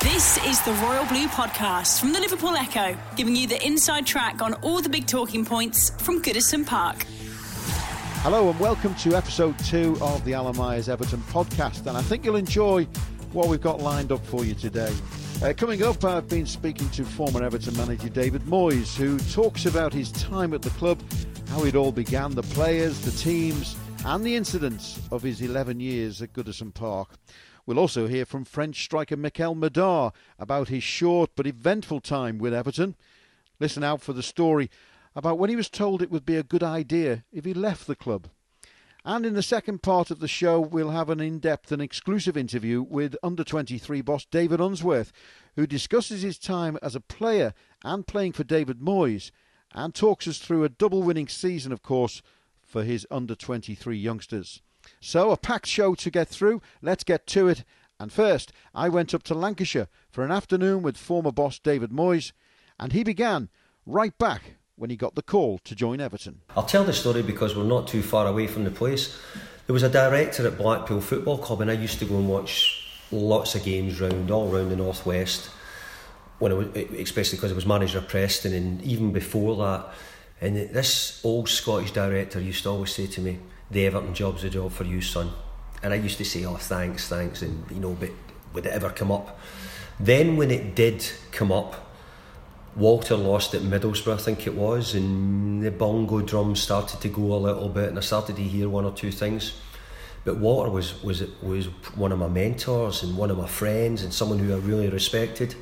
This is the Royal Blue Podcast from the Liverpool Echo, giving you the inside track on all the big talking points from Goodison Park. Hello and welcome to episode two of the Alan Myers Everton podcast. And I think you'll enjoy what we've got lined up for you today. Uh, coming up, I've been speaking to former Everton manager David Moyes, who talks about his time at the club, how it all began, the players, the teams, and the incidents of his 11 years at Goodison Park. We'll also hear from French striker Mickaël Madar about his short but eventful time with Everton. Listen out for the story about when he was told it would be a good idea if he left the club. And in the second part of the show, we'll have an in depth and exclusive interview with under 23 boss David Unsworth, who discusses his time as a player and playing for David Moyes, and talks us through a double winning season, of course, for his under 23 youngsters. So, a packed show to get through. Let's get to it. And first, I went up to Lancashire for an afternoon with former boss David Moyes, and he began right back when he got the call to join Everton. I'll tell the story because we're not too far away from the place. There was a director at Blackpool Football Club, and I used to go and watch lots of games round all round the northwest. When I was, especially because I was manager of Preston, and even before that. And this old Scottish director used to always say to me, "The Everton job's a job for you, son." And I used to say, "Oh, thanks, thanks," and you know, but would it ever come up? Then when it did come up, Walter lost at Middlesbrough, I think it was, and the bongo drum started to go a little bit, and I started to hear one or two things. But Walter was was was one of my mentors and one of my friends and someone who I really respected.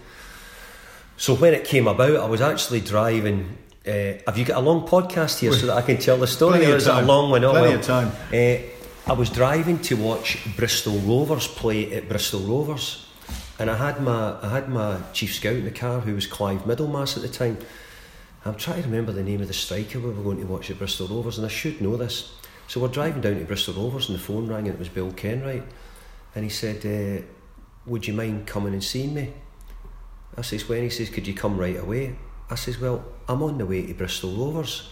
So when it came about, I was actually driving. Uh, have you got a long podcast here so that I can tell the story? Plenty or is it a long one? Oh, Plenty well. of time. Uh, I was driving to watch Bristol Rovers play at Bristol Rovers, and I had my I had my chief scout in the car, who was Clive Middlemass at the time. I'm trying to remember the name of the striker we were going to watch at Bristol Rovers, and I should know this. So we're driving down to Bristol Rovers, and the phone rang, and it was Bill Kenwright, and he said, uh, "Would you mind coming and seeing me?" I says, "When?" He says, "Could you come right away?" I says, "Well, I'm on the way to Bristol Rovers."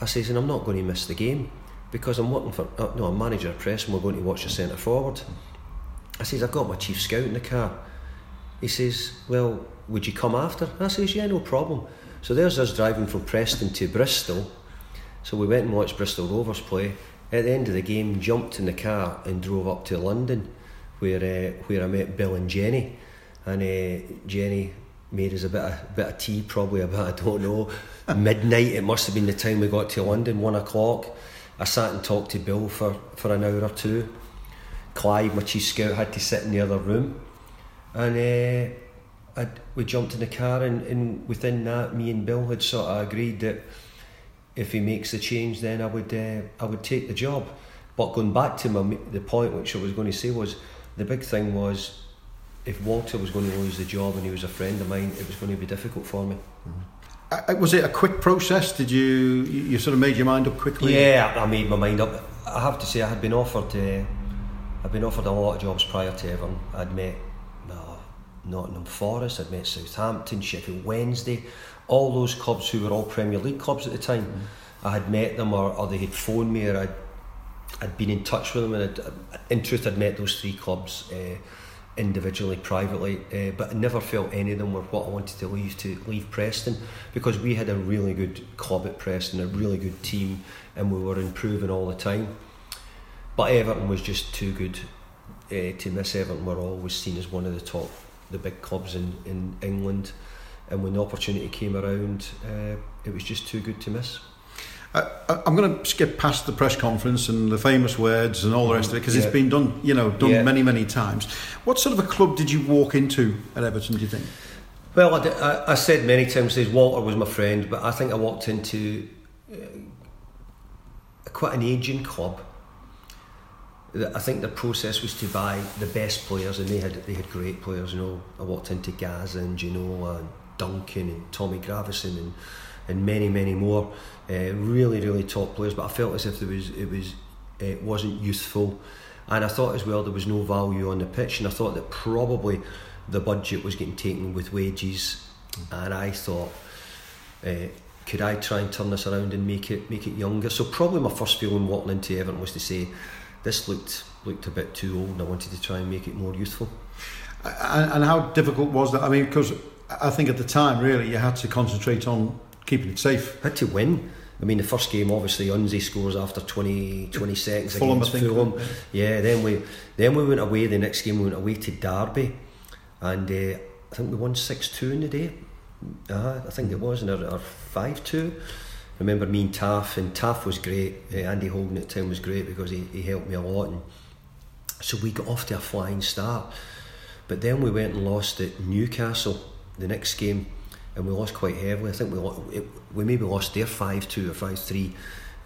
I says, "And I'm not going to miss the game because I'm working for uh, no, I'm manager of press, and we're going to watch the centre forward." I says, "I've got my chief scout in the car." He says, Well, would you come after? I says, Yeah, no problem. So there's us driving from Preston to Bristol. So we went and watched Bristol Rovers play. At the end of the game, jumped in the car and drove up to London, where uh, where I met Bill and Jenny. And uh, Jenny made us a bit of bit of tea, probably about I don't know midnight. It must have been the time we got to London, one o'clock. I sat and talked to Bill for, for an hour or two. Clive, my chief scout, had to sit in the other room and uh, we jumped in the car and, and within that me and Bill had sort of agreed that if he makes the change then I would uh, I would take the job but going back to my, the point which I was going to say was the big thing was if Walter was going to lose the job and he was a friend of mine it was going to be difficult for me Uh, was it a quick process? Did you, you you sort of made your mind up quickly? Yeah, I made my mind up. I have to say, I had been offered. Uh, I'd been offered a lot of jobs prior to Everton. I'd met no, Nottingham Forest. I'd met Southampton, Sheffield Wednesday, all those clubs who were all Premier League clubs at the time. I had met them, or, or they had phoned me, or I'd I'd been in touch with them, and I'd, in truth, I'd met those three clubs uh, individually, privately, uh, but I never felt any of them were what I wanted to leave to leave Preston because we had a really good club at Preston, a really good team, and we were improving all the time. But Everton was just too good uh, to miss. Everton were always seen as one of the top, the big clubs in, in England, and when the opportunity came around, uh, it was just too good to miss. I, I'm going to skip past the press conference and the famous words and all the rest of it because Yeah. it's been done, you know, done Yeah. many, many times. What sort of a club did you walk into at Everton? Do you think? Well, I, I, I said many times, says Walter was my friend, but I think I walked into uh, quite an aging club I think the process was to buy the best players, and they had they had great players. You know, I walked into Gazza and Ginola and Duncan and Tommy Gravesen and and many many more, uh, really really top players. But I felt as if there was it was it wasn't youthful, and I thought as well there was no value on the pitch, and I thought that probably the budget was getting taken with wages, and I thought. Uh, could I try and turn this around and make it make it younger? So probably my first feeling walking into Everton was to say, this looked looked a bit too old and I wanted to try and make it more youthful. And, and how difficult was that? I mean, because I think at the time, really, you had to concentrate on keeping it safe. Had to win. I mean, the first game, obviously, Unsy scores after 20, 20 seconds Fulham, against Fulham. Yeah. yeah, then we then we went away. The next game, we went away to Derby, and uh, I think we won six two in the day. Uh, I think it was, and or five two remember me and Taff, and Taff was great. Uh, Andy Holden at the time was great because he, he helped me a lot. And so we got off to a flying start. But then we went and lost at Newcastle the next game, and we lost quite heavily. I think we it, we maybe lost there five two or five three.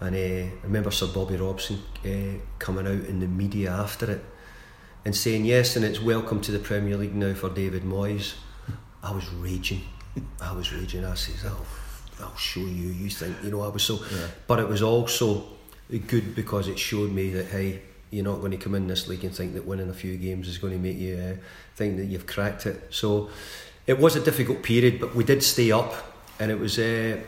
And uh, I remember Sir Bobby Robson uh, coming out in the media after it and saying yes, and it's welcome to the Premier League now for David Moyes. I was raging. I was raging. I says, oh I'll show you. You think, you know, I was so, yeah. but it was also good because it showed me that hey, you're not going to come in this league and think that winning a few games is going to make you uh, think that you've cracked it. So it was a difficult period, but we did stay up, and it was. Uh,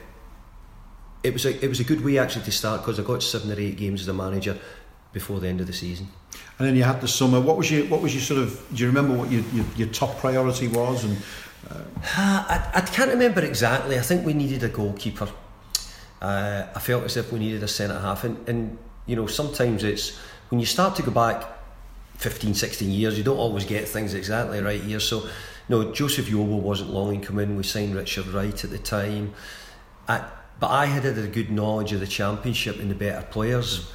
it was a it was a good way actually to start because I got seven or eight games as a manager before the end of the season. And then you had the summer. What was your what was your sort of? Do you remember what your your, your top priority was and uh, I, I can't remember exactly. I think we needed a goalkeeper. Uh, I felt as if we needed a centre half, and, and you know sometimes it's when you start to go back 15, 16 years, you don't always get things exactly right here. So, no, Joseph Yobo wasn't long in coming. We signed Richard Wright at the time, I, but I had had a good knowledge of the championship and the better players.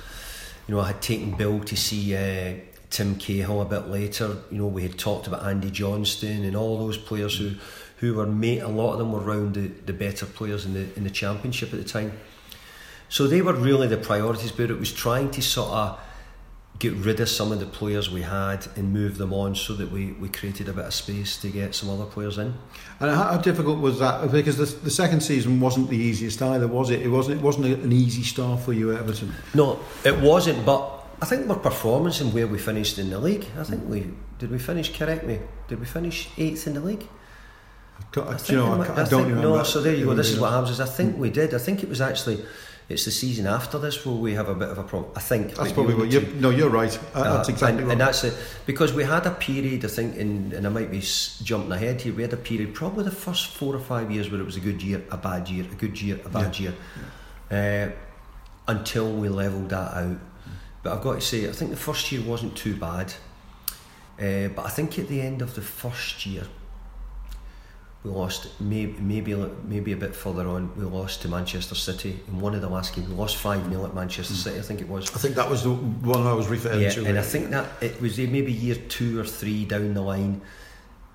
You know, I had taken Bill to see. Uh, Tim Cahill a bit later. You know, we had talked about Andy Johnson and all those players who, who were mate. A lot of them were around the, the better players in the in the championship at the time. So they were really the priorities. But it was trying to sort of get rid of some of the players we had and move them on so that we, we created a bit of space to get some other players in. And how, difficult was that? Because the, the second season wasn't the easiest either, was it? It wasn't. It wasn't an easy start for you, Everton. No, it wasn't. But I think our performance and where we finished in the league. I think we did we finish. Correct me. Did we finish eighth in the league? I, you know, I, I, I don't remember. No, so there you go. This is what happens. Is I think we did. I think it was actually. It's the season after this where we have a bit of a problem. I think that's probably what you. No, you're right. Uh, that's exactly and, right. And that's it because we had a period. I think, in, and I might be jumping ahead here. We had a period, probably the first four or five years, where it was a good year, a bad year, a good year, a bad yeah. year. Uh, until we levelled that out but I've got to say, I think the first year wasn't too bad. Uh, but I think at the end of the first year, we lost maybe maybe maybe a bit further on. We lost to Manchester City in one of the last games. We lost five 0 at Manchester hmm. City. I think it was. I think that was the one I was referring yeah, to. and I think that it was maybe year two or three down the line,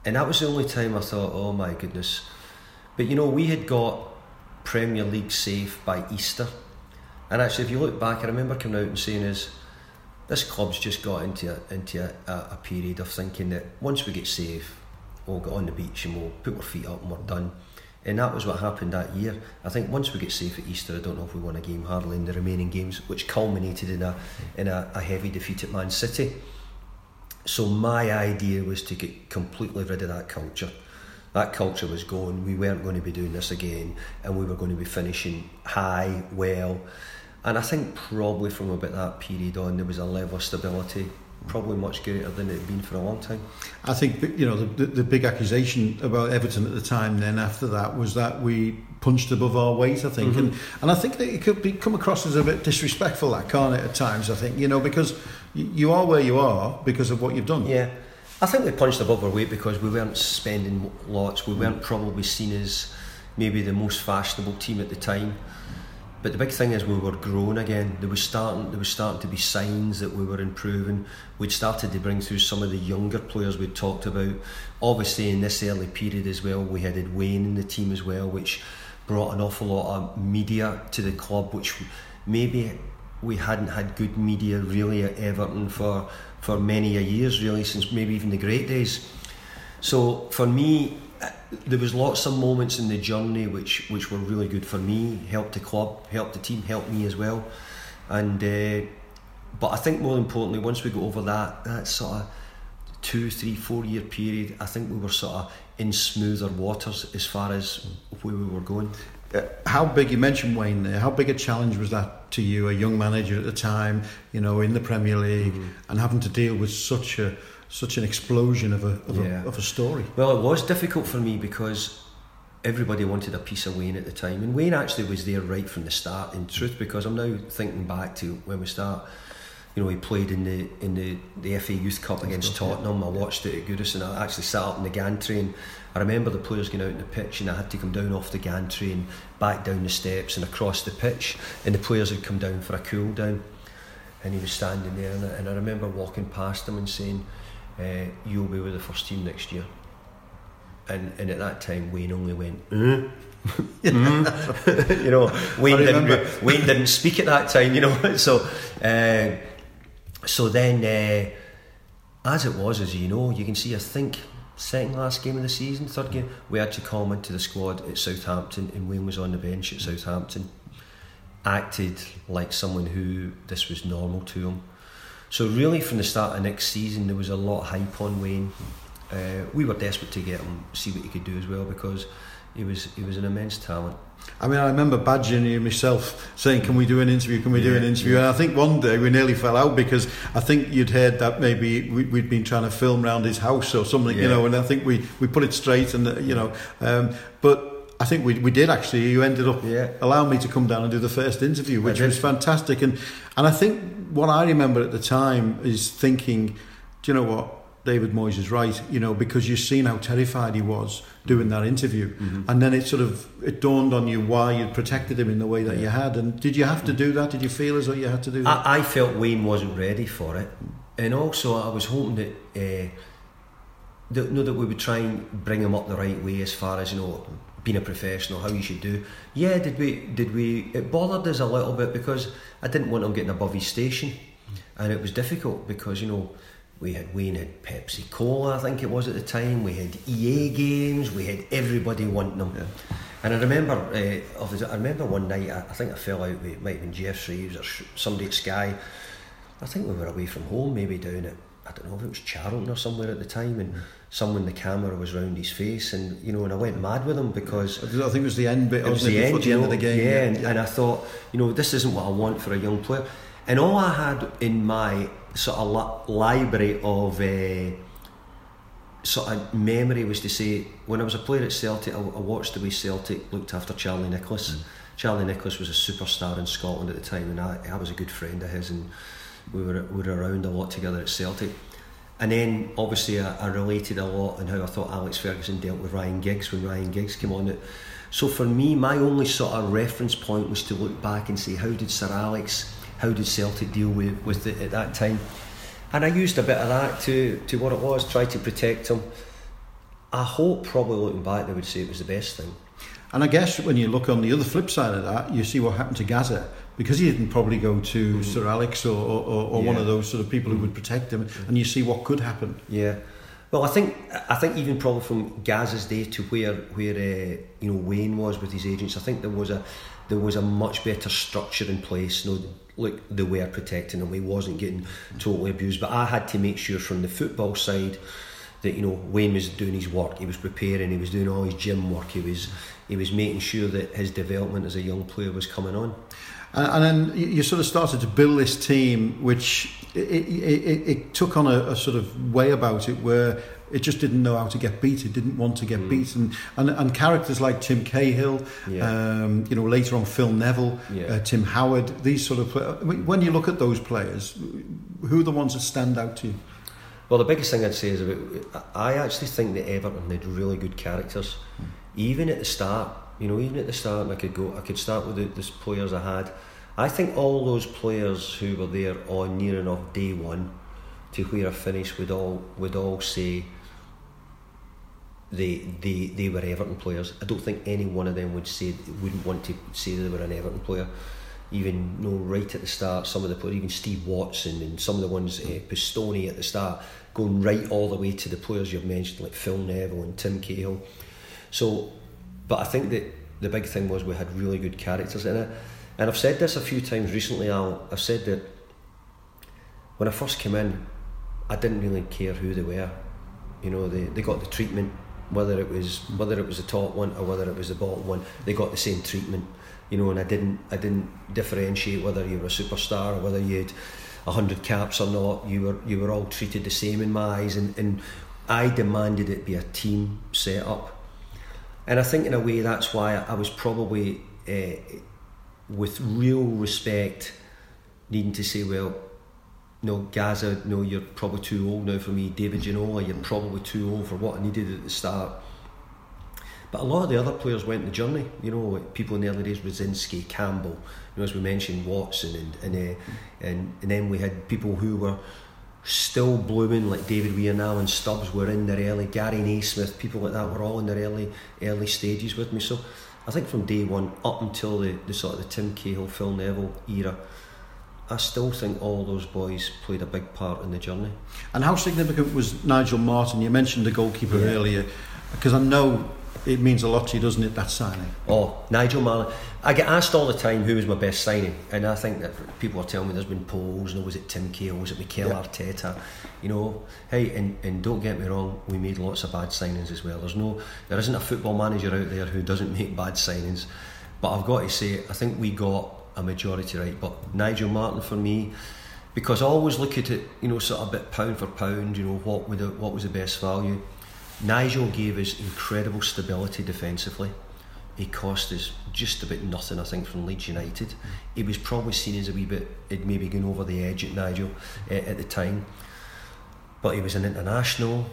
and that was the only time I thought, oh my goodness. But you know, we had got Premier League safe by Easter, and actually, if you look back, I remember coming out and saying, "Is this club's just got into a, into a, a, period of thinking that once we get safe, we'll get on the beach and we'll put our feet up and we're done. And that was what happened that year. I think once we get safe at Easter, I don't know if we won a game hardly in the remaining games, which culminated in a in a, a heavy defeat at Man City. So my idea was to get completely rid of that culture. That culture was gone. We weren't going to be doing this again, and we were going to be finishing high, well. And I think probably from about that period on, there was a level of stability probably much greater than it had been for a long time. I think you know the, the, the, big accusation about Everton at the time. Then after that was that we punched above our weight. I think, mm-hmm. and and I think that it could be come across as a bit disrespectful. That can't it at times? I think you know because you are where you are because of what you've done. Yeah, I think we punched above our weight because we weren't spending lots. We weren't probably seen as maybe the most fashionable team at the time. But the big thing is we were growing again. There was starting there was starting to be signs that we were improving. We'd started to bring through some of the younger players we'd talked about. Obviously in this early period as well, we had Wayne in the team as well, which brought an awful lot of media to the club, which maybe we hadn't had good media really at Everton for for many a years, really since maybe even the great days. So for me, there was lots of moments in the journey which which were really good for me, helped the club, helped the team, helped me as well, and. Uh, but I think more importantly, once we got over that that sort of two, three, four year period, I think we were sort of in smoother waters as far as where we were going. Uh, how big you mentioned Wayne there? How big a challenge was that to you, a young manager at the time, you know, in the Premier League, mm-hmm. and having to deal with such a such an explosion of a of, yeah. a of a story? Well, it was difficult for me because everybody wanted a piece of Wayne at the time, and Wayne actually was there right from the start. In truth, because I'm now thinking back to when we start you know, he played in the in the, the FA Youth Cup against Tottenham. I watched it at Goodison. I actually sat up in the gantry and I remember the players going out in the pitch and I had to come down off the gantry and back down the steps and across the pitch and the players had come down for a cool down and he was standing there and I, and I remember walking past him and saying, uh, you'll be with the first team next year. And, and at that time Wayne only went, eh? mm. you know, Wayne didn't, Wayne didn't speak at that time, you know. So, uh, so then, uh, as it was, as you know, you can see, I think, second last game of the season, third game, we had to come into the squad at Southampton, and Wayne was on the bench at Southampton. Acted like someone who this was normal to him. So, really, from the start of next season, there was a lot of hype on Wayne. Uh, we were desperate to get him, see what he could do as well, because he was he was an immense talent. I mean, I remember badgering you myself saying, "Can we do an interview? Can we yeah, do an interview?" Yeah. And I think one day we nearly fell out because I think you'd heard that maybe we, had been trying to film around his house or something, yeah. you know. And I think we, we put it straight, and you know, um, but. I think we, we did actually. You ended up yeah. allowing me to come down and do the first interview, which was fantastic. And and I think what I remember at the time is thinking, do you know what? David Moyes is right, you know, because you've seen how terrified he was doing that interview, mm-hmm. and then it sort of it dawned on you why you'd protected him in the way that you had. And did you have to do that? Did you feel as though you had to do that? I, I felt Wayne wasn't ready for it, and also I was hoping that. Uh, that, know that we would try and bring him up the right way as far as you know being a professional how you should do yeah did we did we it bothered us a little bit because I didn't want him getting above his station and it was difficult because you know we had Wayne had Pepsi Cola, I think it was at the time. We had EA games. We had everybody wanting them. Yeah. And I remember, uh, I remember one night. I, I think I fell out with might have been Geoff Shreeves or somebody at Sky. I think we were away from home, maybe down at I don't know if it was Charlton or somewhere at the time, and mm. Someone the camera was round his face, and you know, and I went mad with him because I think it was the end bit. It was the end, the end of the game. Yeah, yeah. And, and I thought, you know, this isn't what I want for a young player. And all I had in my sort of li- library of uh, sort of memory was to say when I was a player at Celtic, I, I watched the way Celtic looked after Charlie Nicholas. Mm. Charlie Nicholas was a superstar in Scotland at the time, and I, I was a good friend of his, and we were we were around a lot together at Celtic. And then obviously I, I related a lot on how I thought Alex Ferguson dealt with Ryan Giggs when Ryan Giggs came on it. So for me, my only sort of reference point was to look back and say, how did Sir Alex how did Celtic deal with, with it at that time? And I used a bit of that to, to what it was, try to protect him. I hope, probably looking back, they would say it was the best thing. And I guess when you look on the other flip side of that, you see what happened to Gazza because he didn't probably go to mm-hmm. Sir Alex or, or, or yeah. one of those sort of people who would protect him, and you see what could happen. Yeah. Well, I think I think even probably from Gazza's day to where where uh, you know Wayne was with his agents, I think there was a there was a much better structure in place. You know, look, they were protecting him. He wasn't getting totally abused. But I had to make sure from the football side that you know Wayne was doing his work. He was preparing. He was doing all his gym work. He was he was making sure that his development as a young player was coming on. And, and then you sort of started to build this team, which it, it, it took on a, a sort of way about it where it just didn't know how to get beat. It didn't want to get mm. beaten. And, and characters like Tim Cahill, yeah. um, you know, later on Phil Neville, yeah. uh, Tim Howard, these sort of when you look at those players, who are the ones that stand out to you? Well, the biggest thing I'd say is about I actually think that Everton had really good characters, mm. even at the start. You know, even at the start, I could go. I could start with the, the players I had. I think all those players who were there on near enough day one to where I finished would all would all say they they they were Everton players. I don't think any one of them would say wouldn't want to say they were an Everton player. even you know, right at the start, some of the players, even Steve Watson and some of the ones, uh, Pistone at the start, going right all the way to the players you've mentioned, like Phil Neville and Tim Cahill. So, but I think that the big thing was we had really good characters in it. And I've said this a few times recently, Al. I've said that when I first came in, I didn't really care who they were. You know, they, they got the treatment, whether it was whether it was the top one or whether it was the bottom one, they got the same treatment. You know, and I didn't I didn't differentiate whether you were a superstar or whether you had hundred caps or not. You were you were all treated the same in my eyes, and, and I demanded it be a team set up. And I think in a way that's why I was probably uh, with real respect needing to say, well, no, Gazza, no, you're probably too old now for me. David Ginola, you're probably too old for what I needed at the start. But a lot of the other players went the journey. You know, people in the early days, Radzinski, Campbell, you know, as we mentioned, Watson, and and, uh, and and then we had people who were still blooming, like David Weir and Alan Stubbs were in their early, Gary Naysmith, people like that were all in their early early stages with me. So I think from day one up until the, the sort of the Tim Cahill, Phil Neville era, I still think all those boys played a big part in the journey. And how significant was Nigel Martyn? You mentioned the goalkeeper yeah. earlier, because I know it means a lot to you, doesn't it, that signing? Oh, Nigel Martyn. I get asked all the time who was my best signing, and I think that people are telling me there's been polls, you know, was it Tim Cahill, was it Mikel yeah. Arteta? You know, hey, and, and don't get me wrong, we made lots of bad signings as well. There's no, there isn't a football manager out there who doesn't make bad signings, but I've got to say, I think we got a majority right. But Nigel Martyn for me, because I always look at it, you know, sort of a bit pound for pound, you know, what would the, what was the best value. Nigel gave us incredible stability defensively. He cost us just about nothing, I think, from Leeds United. He was probably seen as a wee bit, it maybe going over the edge at Nigel uh, at the time. But he was an international.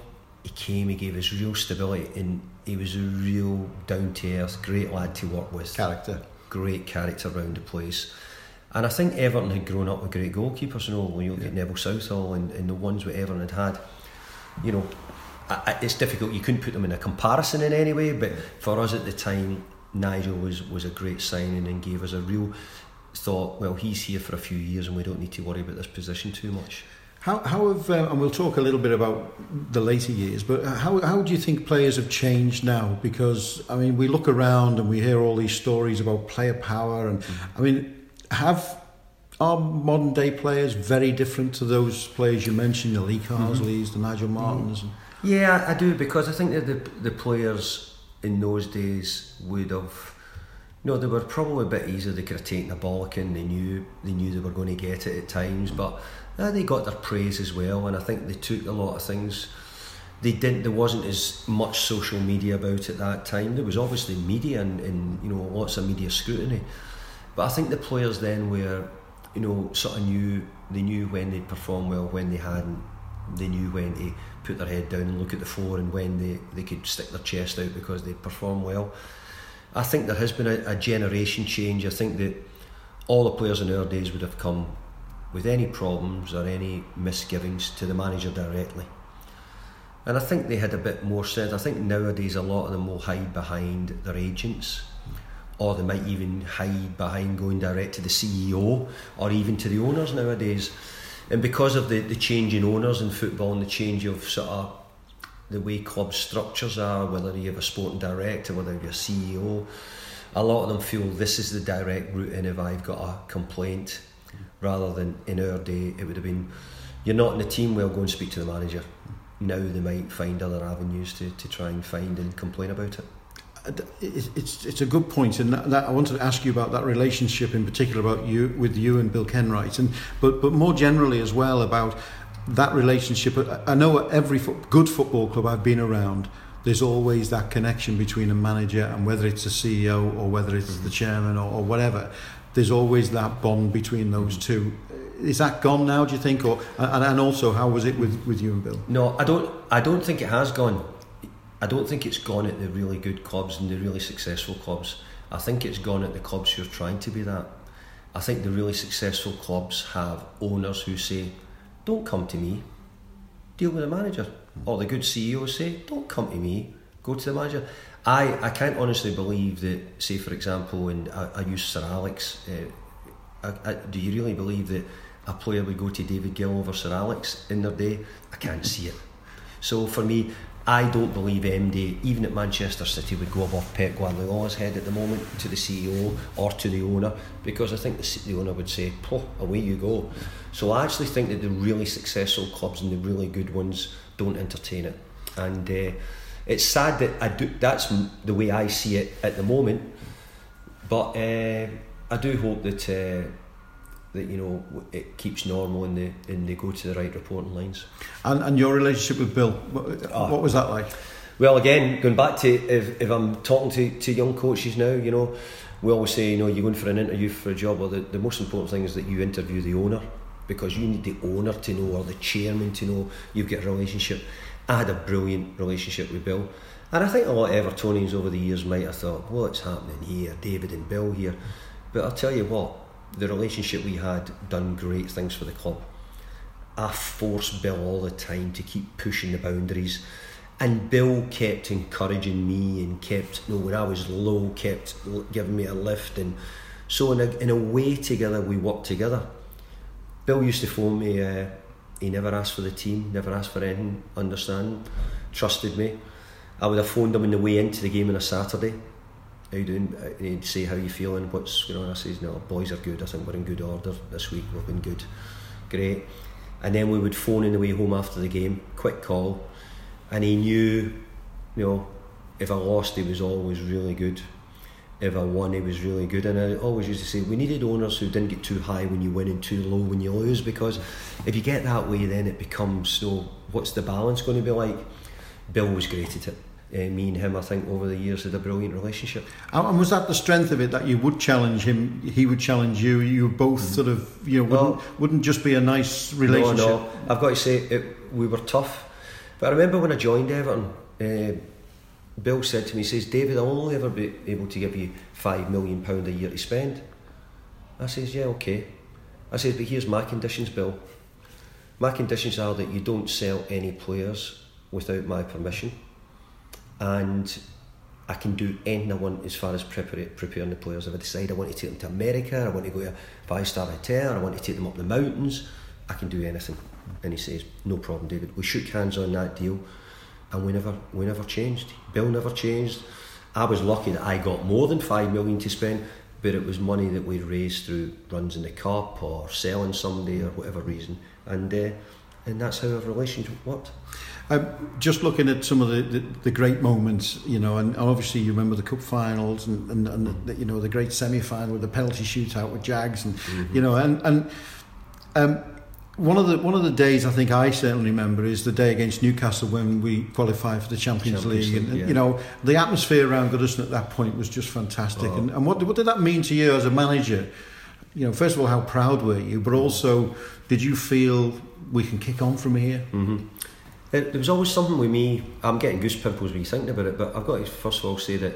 He came, he gave us real stability, and he was a real down to earth, great lad to work with. Character. Great character around the place. And I think Everton had grown up with great goalkeepers. You know, when you look yeah. at Neville Southall and, and the ones that Everton had had, you know, I, it's difficult. You couldn't put them in a comparison in any way, but for us at the time, Nigel was was a great signing and gave us a real thought. Well, he's here for a few years, and we don't need to worry about this position too much. How, how have, uh, and we'll talk a little bit about the later years, but how, how do you think players have changed now? Because, I mean, we look around and we hear all these stories about player power, and. I mean, have are modern day players very different to those players you mentioned, the Lee Carsleys, mm-hmm. the Nigel Martyns? Mm-hmm. Yeah, I do because I think that the the players in those days would have, you know, they were probably a bit easier. They could have taken a bollocking. They knew they knew they were going to get it at times, but uh, they got their praise as well. And I think they took a lot of things. They didn't. There wasn't as much social media about at that time. There was obviously media and, and you know lots of media scrutiny, but I think the players then were, you know, sort of knew they knew when they performed well, when they hadn't. They knew when to put their head down and look at the floor and when they, they could stick their chest out because they perform well. I think there has been a, a generation change. I think that all the players in our days would have come with any problems or any misgivings to the manager directly. And I think they had a bit more said. I think nowadays a lot of them will hide behind their agents, or they might even hide behind going direct to the CEO or even to the owners nowadays and because of the, the change in owners in football and the change of sort of the way club structures are, whether you have a sporting director, whether you're a CEO, a lot of them feel this is the direct route in if I've got a complaint, rather than in our day it would have been, you're not in the team, well go and speak to the manager. Now they might find other avenues to, to try and find and complain about it it's it's a good point, and that, that, I wanted to ask you about that relationship in particular about you with you and Bill Kenwright, and but but more generally as well about that relationship. I know at every fo- good football club I've been around, there's always that connection between a manager and whether it's a CEO or whether it's the mm-hmm. chairman or, or whatever. There's always that bond between those two. Is that gone now? Do you think, or and, and also how was it with, with you and Bill? No, I don't. I don't think it has gone. I don't think it's gone at the really good clubs and the really successful clubs. I think it's gone at the clubs who are trying to be that. I think the really successful clubs have owners who say, don't come to me, deal with the manager. Or the good CEOs say, don't come to me, go to the manager. I, I can't honestly believe that, say for example, and I, I use Sir Alex uh, I, I, do you really believe that a player would go to David Gill over Sir Alex in their day? I can't see it. So for me, I don't believe MD, even at Manchester City, would go above Pep Guardiola's head at the moment to the CEO or to the owner because I think the, the owner would say, "Oh, away you go." So I actually think that the really successful clubs and the really good ones don't entertain it, and uh, it's sad that I do. That's the way I see it at the moment, but uh, I do hope that. Uh, that you know it keeps normal and they and they go to the right reporting lines. And and your relationship with Bill, what, uh, what was that like? Well, again, going back to if, if I'm talking to, to young coaches now, you know, we always say, you know, you're going for an interview for a job, or the, the most important thing is that you interview the owner because you need the owner to know or the chairman to know you've got a relationship. I had a brilliant relationship with Bill. And I think a lot of Evertonians over the years might have thought, what's happening here, David and Bill here. But I'll tell you what, the relationship we had done great things for the club. I forced Bill all the time to keep pushing the boundaries. And Bill kept encouraging me and kept, you know, when I was low, kept giving me a lift. And so, in a, in a way, together, we worked together. Bill used to phone me, uh, he never asked for the team, never asked for anything, understand, trusted me. I would have phoned him on the way into the game on a Saturday how you doing? Uh, he'd say how you feeling, what's going on. I says, no, boys are good. I think we're in good order this week. We've been good, great. And then we would phone in the way home after the game, quick call, and he knew, you know, if I lost, he was always really good. If I won, he was really good. And I always used to say we needed owners who didn't get too high when you win and too low when you lose, because if you get that way, then it becomes, you know, what's the balance going to be like? Bill was great at it uh, me and him, I think, over the years had a brilliant relationship. And was that the strength of it that you would challenge him, he would challenge you? You both mm. sort of, you know, wouldn't, well, wouldn't just be a nice relationship. No, no. I've got to say, it, we were tough. But I remember when I joined Everton, uh, Bill said to me, he says, David, I'll only ever be able to give you five million pound a year to spend. I says, yeah, okay. I says, but here's my conditions, Bill. My conditions are that you don't sell any players without my permission and I can do anything I want as far as prepare, preparing the players. If I decide I want to take them to America, I want to go to a five star hotel, I want to take them up the mountains, I can do anything. And he says, No problem, David. We shook hands on that deal and we never we never changed. Bill never changed. I was lucky that I got more than five million to spend, but it was money that we raised through runs in the cup or selling somebody or whatever reason. And uh, and that's how our relationship worked. Um, just looking at some of the, the, the, great moments, you know, and obviously you remember the cup finals and, and, and the, you know the great semi final with the penalty shootout with Jags, and mm-hmm. you know, and and um, one of the one of the days I think I certainly remember is the day against Newcastle when we qualified for the Champions, Champions League, League, and, yeah. you know the atmosphere around Goodison at that point was just fantastic. Oh. And, and what what did that mean to you as a manager? You know, first of all, how proud were you, but also did you feel we can kick on from here? Mm-hmm it, there was always something with me. I'm getting goose pimples when you thinking about it, but I've got to first of all say that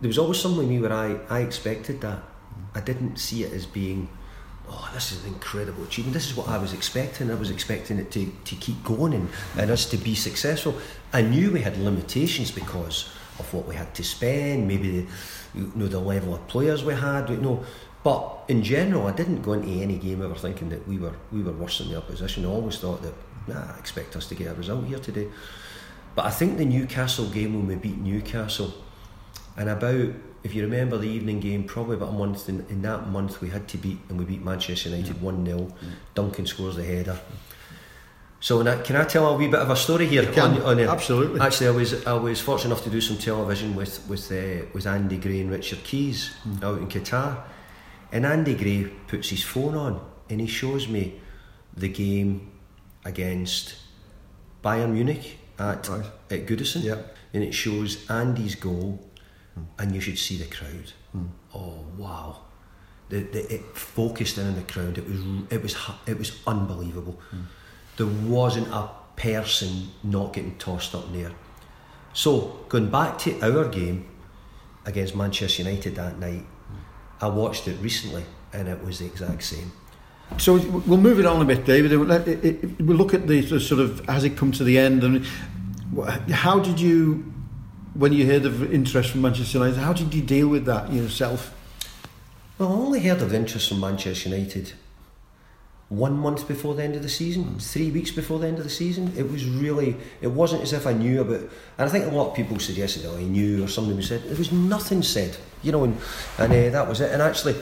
there was always something with me where I, I expected that. I didn't see it as being, oh, this is an incredible achievement. This is what I was expecting. I was expecting it to, to keep going and, and us to be successful. I knew we had limitations because of what we had to spend, maybe the, you know, the level of players we had. You know, but in general, I didn't go into any game ever thinking that we were we were worse than the opposition. I always thought that nah, expect us to get a result here today. But I think the Newcastle game when we beat Newcastle, and about, if you remember the evening game, probably about a month in, in that month we had to beat, and we beat Manchester United 1 0. Duncan scores the header. So can I tell a wee bit of a story here? On, on, Absolutely. Actually, I was I was fortunate enough to do some television with with uh, with Andy Gray and Richard Keys mm. out in Qatar, and Andy Gray puts his phone on and he shows me the game against Bayern Munich at right. at Goodison, yep. and it shows Andy's goal, mm. and you should see the crowd. Mm. Oh wow! The, the, it focused in on the crowd. It was it was it was unbelievable. Mm. There wasn't a person not getting tossed up in there. So going back to our game against Manchester United that night, I watched it recently, and it was the exact same. So we'll move it on a bit, David. We'll look at the sort of has it come to the end, and how did you, when you heard of interest from Manchester United, how did you deal with that yourself? Well, I only heard of interest from Manchester United one month before the end of the season, three weeks before the end of the season. It was really, it wasn't as if I knew about. And I think a lot of people suggested, oh, I knew, or was said. There was nothing said, you know, and, and uh, that was it. And actually,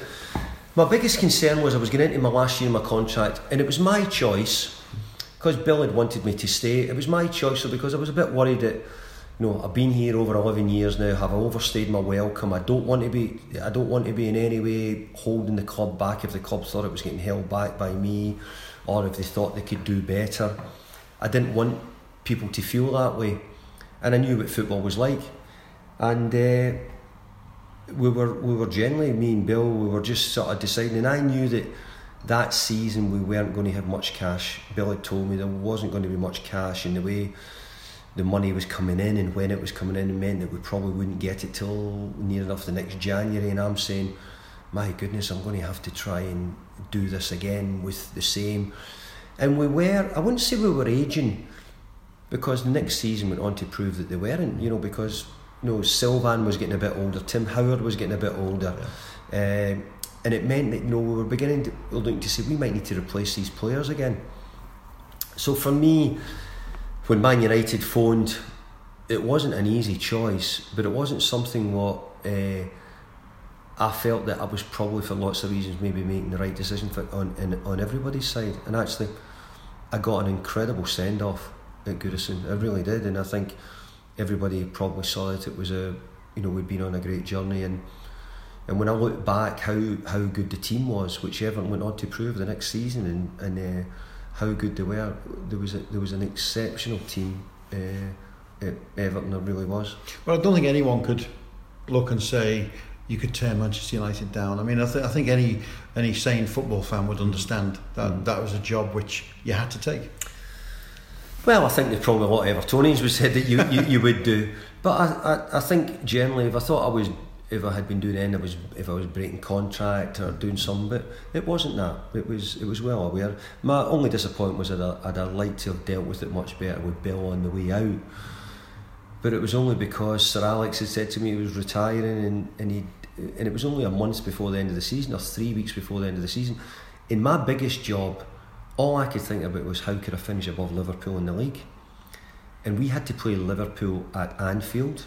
my biggest concern was I was getting into my last year of my contract, and it was my choice because Bill had wanted me to stay. It was my choice, so because I was a bit worried that know, I've been here over 11 years now. Have I overstayed my welcome? I don't want to be. I don't want to be in any way holding the club back if the club thought it was getting held back by me, or if they thought they could do better. I didn't want people to feel that way, and I knew what football was like, and uh, we were we were generally me and Bill. We were just sort of deciding, and I knew that that season we weren't going to have much cash. Bill had told me there wasn't going to be much cash in the way the money was coming in and when it was coming in it meant that we probably wouldn't get it till near enough the next January. And I'm saying my goodness I'm going to have to try and do this again with the same. And we were I wouldn't say we were aging because the next season went on to prove that they weren't you know because you know Sylvain was getting a bit older Tim Howard was getting a bit older. Yeah. um, and it meant that you know we were beginning to looking to say we might need to replace these players again. So for me when Man United phoned, it wasn't an easy choice, but it wasn't something what uh, I felt that I was probably for lots of reasons maybe making the right decision for on in, on everybody's side. And actually, I got an incredible send off at Goodison. I really did, and I think everybody probably saw that it was a you know we'd been on a great journey and. And when I look back, how, how good the team was, which Everton went on to prove the next season, and, and uh, how good they were. There was a, there was an exceptional team uh, at Everton. There really was. Well, I don't think anyone could look and say you could turn Manchester United down. I mean, I, th- I think any any sane football fan would understand that mm. that was a job which you had to take. Well, I think there's probably a lot of Evertonians would said that you, you, you would do. But I, I, I think generally, if I thought I was if I had been doing anything, was if I was breaking contract or doing something, but it wasn't that. It was it was well aware. My only disappointment was that I, I'd, I'd like to have dealt with it much better with Bill on the way out. But it was only because Sir Alex had said to me he was retiring, and and he and it was only a month before the end of the season or three weeks before the end of the season. In my biggest job, all I could think about was how could I finish above Liverpool in the league, and we had to play Liverpool at Anfield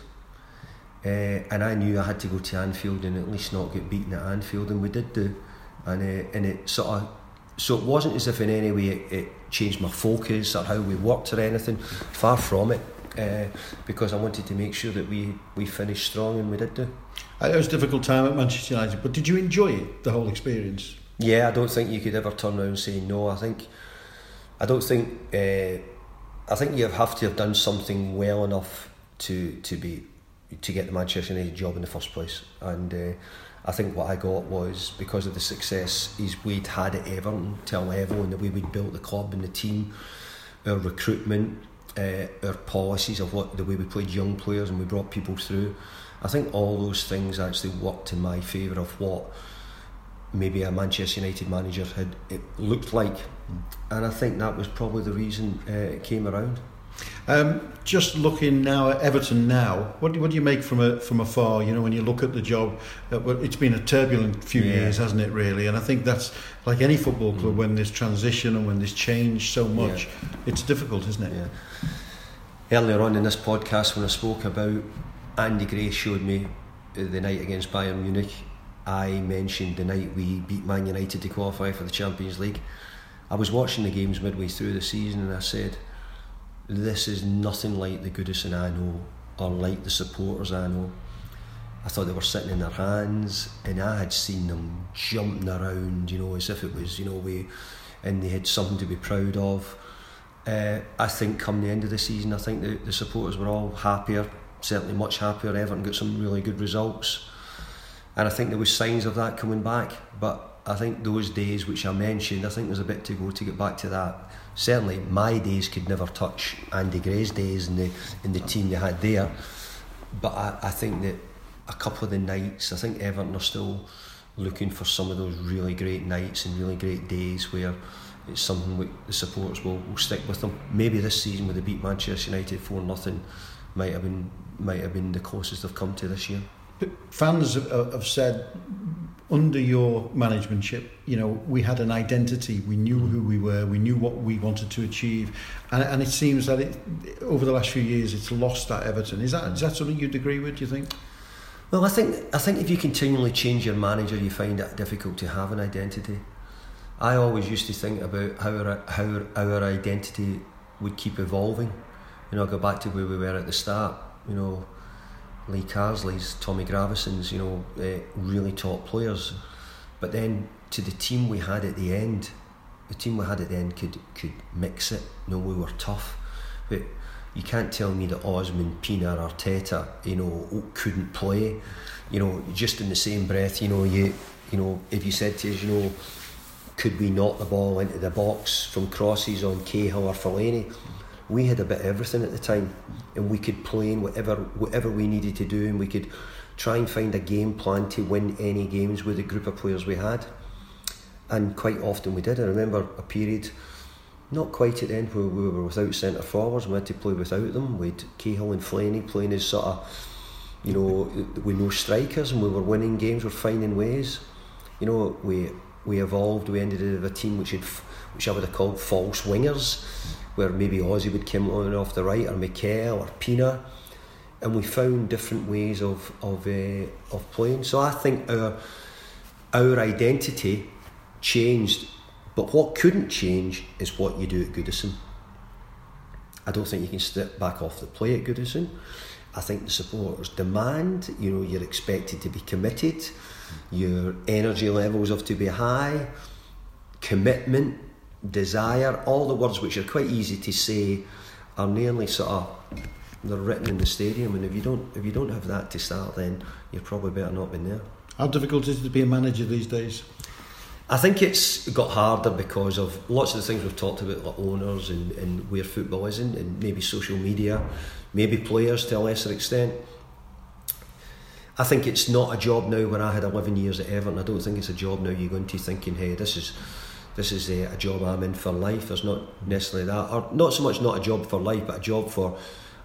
uh, and I knew I had to go to Anfield and at least not get beaten at Anfield, and we did do. And uh, and it sort of so it wasn't as if in any way it, it changed my focus or how we worked or anything. Far from it, uh, because I wanted to make sure that we we finished strong, and we did do. It was a difficult time at Manchester United, but did you enjoy it, the whole experience? Yeah, I don't think you could ever turn around and say no. I think, I don't think, uh, I think you have to have done something well enough to to be to get the Manchester United job in the first place. And uh, I think what I got was because of the success he's we'd had at Everton level and the way we'd built the club and the team, our recruitment, uh, our policies of what the way we played young players and we brought people through. I think all those things actually worked in my favour of what maybe a Manchester United manager had it looked like, and I think that was probably the reason uh, it came around. Um, just looking now at Everton now, what do, what do you make from a, from afar? You know, when you look at the job, uh, it's been a turbulent few yeah. years, hasn't it? Really, and I think that's like any football club mm. when there's transition and when there's change so much, yeah. it's difficult, isn't it? Yeah. Earlier on in this podcast, when I spoke about Andy Gray showed me the night against Bayern Munich, I mentioned the night we beat Man United to qualify for the Champions League. I was watching the games midway through the season, and I said this is nothing like the Goodison I know or like the supporters I know. I thought they were sitting in their hands, and I had seen them jumping around, you know, as if it was, you know, we, and they had something to be proud of. Uh, I think come the end of the season, I think the, the supporters were all happier, certainly much happier. Everton got some really good results, and I think there was signs of that coming back. But I think those days which I mentioned, I think there's a bit to go to get back to that certainly my days could never touch Andy Gray's days and the in the team they had there. But I, I think that a couple of the nights, I think Everton are still looking for some of those really great nights and really great days where it's something the supporters will, will stick with them. Maybe this season with the beat Manchester United four nothing might have been might have been the closest they've come to this year. Fans have said under your managementship, you know, we had an identity. We knew who we were. We knew what we wanted to achieve, and, and it seems that it, over the last few years, it's lost at Everton. Is that is that something you'd agree with? Do you think? Well, I think I think if you continually change your manager, you find it difficult to have an identity. I always used to think about how our, how our identity would keep evolving. You know, go back to where we were at the start. You know, Lee Carsley's, Tommy Gravesen's, you know, uh, really top players. But then to the team we had at the end, the team we had at the end could could mix it. You know, we were tough, but you can't tell me that Osman, Pienaar, Arteta, you know, couldn't play. You know, just in the same breath, you know, you you know, if you said to us, you know, could we knock the ball into the box from crosses on Cahill or Fellaini? We had a bit of everything at the time, and we could play in whatever whatever we needed to do, and we could try and find a game plan to win any games with the group of players we had. And quite often we did. I remember a period, not quite at the end, where we were without centre forwards. We had to play without them. We had Cahill and Fellaini playing as sort of, you know, with no strikers, and we were winning games. We're finding ways. You know, we we evolved. We ended up with a team which had, which I would have called false wingers where maybe Ozzy would come on off the right, or Mikel, or Pienaar, and we found different ways of of uh, of playing. So I think our our identity changed, but what couldn't change is what you do at Goodison. I don't think you can step back off the play at Goodison. I think the supporters demand, you know, you're expected to be committed, your energy levels have to be high, commitment, desire, all the words which are quite easy to say are nearly sort of they're written in the stadium and if you don't if you don't have that to start then you're probably better not been there. How difficult is it to be a manager these days? I think it's got harder because of lots of the things we've talked about, like owners and, and where football is in, and maybe social media, maybe players to a lesser extent. I think it's not a job now when I had 11 years at Everton. I don't think it's a job now You're go into thinking, hey, this is this is a, a job I'm in for life. There's not necessarily that, or not so much not a job for life, but a job for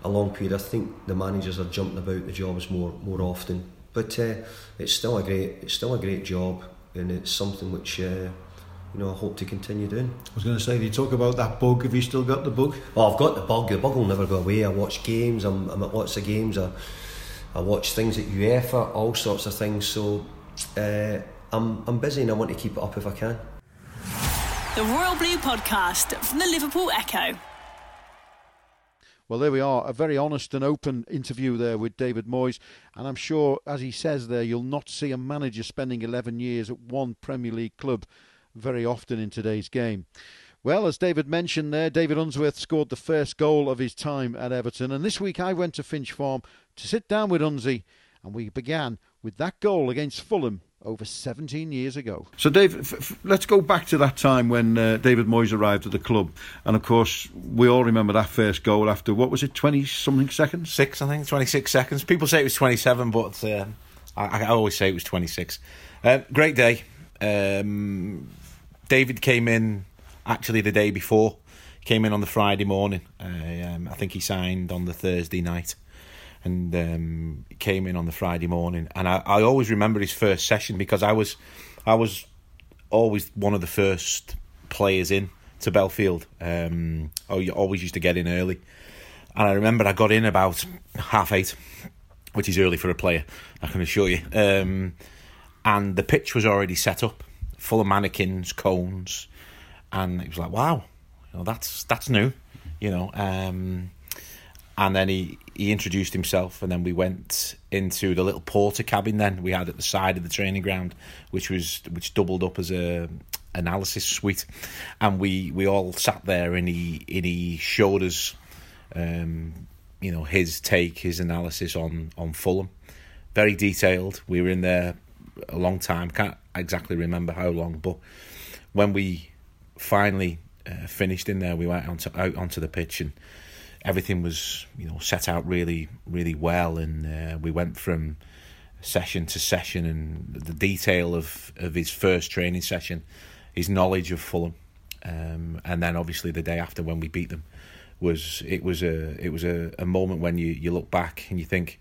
a long period. I think the managers are jumping about the jobs more more often, but uh, it's still a great it's still a great job, and it's something which. Uh, you know, I hope to continue doing. I was going to say, you talk about that bug. Have you still got the bug? Well, I've got the bug. The bug will never go away. I watch games. I'm, I'm at lots of games. I, I watch things at UEFA, all sorts of things. So uh, I'm, I'm busy and I want to keep it up if I can the Royal Blue podcast from the Liverpool Echo. Well, there we are. A very honest and open interview there with David Moyes. And I'm sure, as he says there, you'll not see a manager spending 11 years at one Premier League club very often in today's game. Well, as David mentioned there, David Unsworth scored the first goal of his time at Everton. And this week I went to Finch Farm to sit down with Unsy, and we began with that goal against Fulham over 17 years ago. So, Dave, f- f- let's go back to that time when uh, David Moyes arrived at the club. And of course, we all remember that first goal after, what was it, 20 something seconds? Six, I think, 26 seconds. People say it was 27, but uh, I, I, always say it was 26. Uh, great day. Um, David came in actually the day before. Came in on the Friday morning. Uh, um, I think he signed on the Thursday night and um, came in on the Friday morning. And I, I always remember his first session because I was I was always one of the first players in to Bellefield. Um, you always used to get in early, and I remember I got in about half eight, which is early for a player, I can assure you. Um, and the pitch was already set up, full of mannequins, cones, and it was like, wow, you know, that's that's new, you know. Um, and then he he introduced himself, and then we went into the little porter cabin. Then we had at the side of the training ground, which was which doubled up as a analysis suite, and we we all sat there, and he and he showed us, um, you know, his take, his analysis on on Fulham, very detailed. We were in there a long time, can't exactly remember how long, but when we finally uh, finished in there, we went onto out onto the pitch and everything was you know set out really really well, and uh, we went from session to session, and the detail of of his first training session, his knowledge of Fulham, um, and then obviously the day after when we beat them was it was a it was a, a moment when you, you look back and you think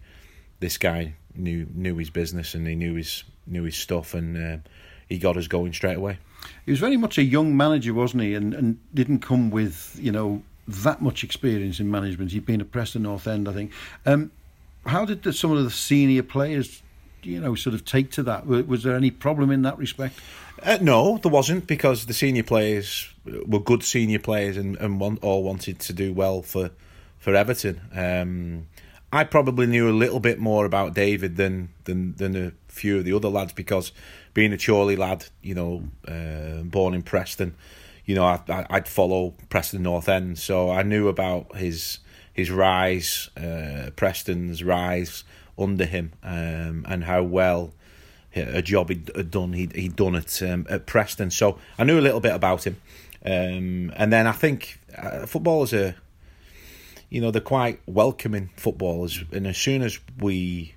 this guy knew knew his business and he knew his knew his stuff, and uh, he got us going straight away. He was very much a young manager, wasn't he? And and didn't come with you know that much experience in management. He'd been at Preston North End, I think. Um, how did the, some of the senior players, you know, sort of take to that? Was there any problem in that respect? Uh, no, there wasn't because the senior players were good senior players and, and one, all wanted to do well for for Everton. Um, I probably knew a little bit more about David than than than a few of the other lads because being a Chorley lad, you know, uh, born in Preston, you know, I, I'd follow Preston North End, so I knew about his his rise, uh, Preston's rise under him, um, and how well a job he'd, done. He'd, he'd done it um, at Preston, so I knew a little bit about him. Um, and then I think uh, footballers are, you know, they're quite welcoming footballers. And as soon as we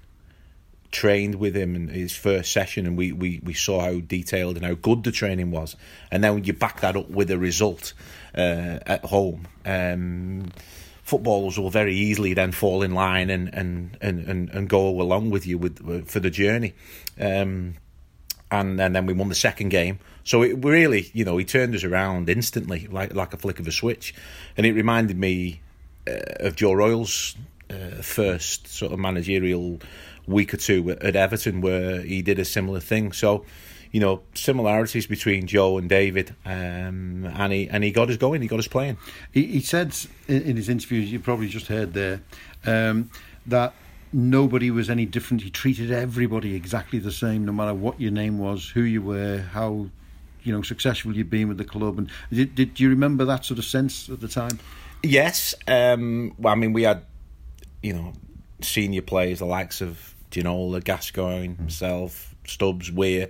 trained with him in his first session and we, we, we saw how detailed and how good the training was, and then you back that up with a result uh, at home, um, footballers will very easily then fall in line and and, and, and, and go along with you with for the journey. Um, and, and then we won the second game. So it really, you know, he turned us around instantly, like like a flick of a switch, and it reminded me uh, of Joe Royle's uh, first sort of managerial week or two at Everton, where he did a similar thing. So you know similarities between Joe and David, um, and he and he got us going. He got us playing. He, he said in, in his interviews, you probably just heard there, um, that nobody was any different. He treated everybody exactly the same, no matter what your name was, who you were, how you know successful you'd been with the club. And did, did you remember that sort of sense at the time? Yes. Um, well, I mean, we had you know senior players, the likes of Ginola, Gascoigne, himself, Stubbs, Weir.